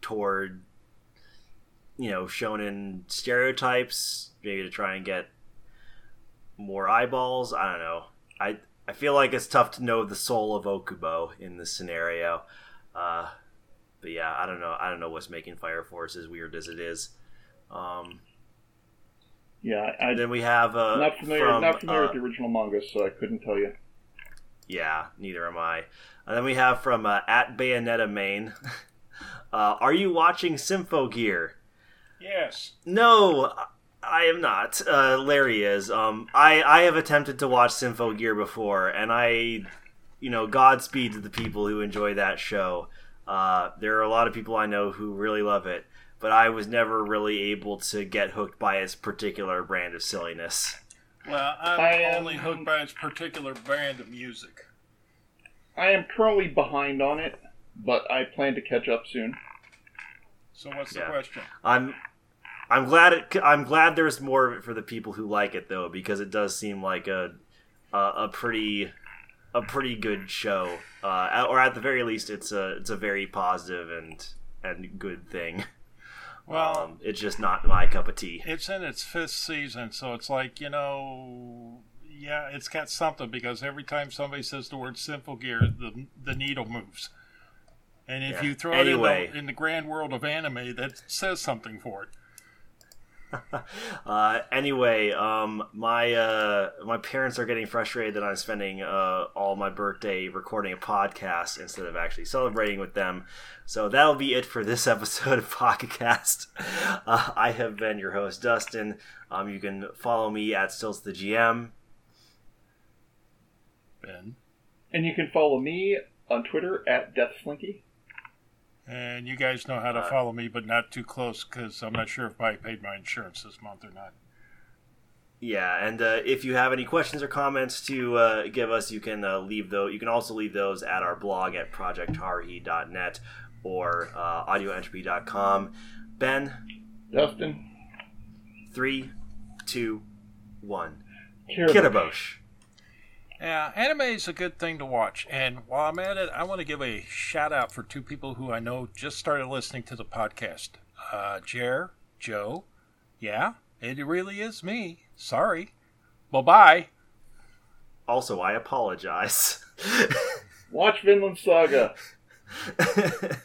toward you know shonen stereotypes, maybe to try and get more eyeballs. I don't know. I I feel like it's tough to know the soul of Okubo in this scenario. Uh, but yeah, I don't know. I don't know what's making Fire Force as weird as it is. Um, Yeah, I, then we have uh, not familiar, from, not familiar uh, with the original manga, so I couldn't tell you. Yeah, neither am I. And then we have from uh, at Bayonetta Main. uh, are you watching Symphogear? Yes. No, I am not. Uh, Larry is. Um, I I have attempted to watch Symphogear before, and I, you know, Godspeed to the people who enjoy that show. Uh, there are a lot of people I know who really love it, but I was never really able to get hooked by its particular brand of silliness. Well, I'm I am- only hooked by its particular brand of music. I am currently behind on it, but I plan to catch up soon. So what's Yeah. the question? I'm I'm glad it I'm glad there's more of it for the people who like it though because it does seem like a a, a pretty a pretty good show uh, or at the very least it's a it's a very positive and and good thing. Well, um, it's just not my cup of tea. it's in its fifth season, so it's like you know, yeah, it's got something because every time somebody says the word "Symphogear," the the needle moves. And if Yeah. you throw Anyway. it in the, in the grand world of anime, that says something for it. Uh, anyway, um, my uh, my parents are getting frustrated that I'm spending uh, all my birthday recording a podcast instead of actually celebrating with them. So that'll be it for this episode of BakaCast. Uh, I have been your host, Dustin. Um, you can follow me at Stills the GM. Ben, And you can follow me on Twitter at Death DeathSlinky. And you guys know how to Uh, follow me, but not too close because I'm not sure if I paid my insurance this month or not. Yeah, and uh, if you have any questions or comments to uh, give us, you can uh, leave those. You can also leave those at our blog at projectharuhi.net or uh, audioentropy.com. Ben, Dustin, three, two, one. Kirabosh. Kirabosh. Yeah, anime is a good thing to watch. And while I'm at it, I want to give a shout out for two people who I know just started listening to the podcast. Uh, Jer, Joe. Yeah, it really is me. Sorry. Bye bye. Also, I apologize. Watch Vinland Saga.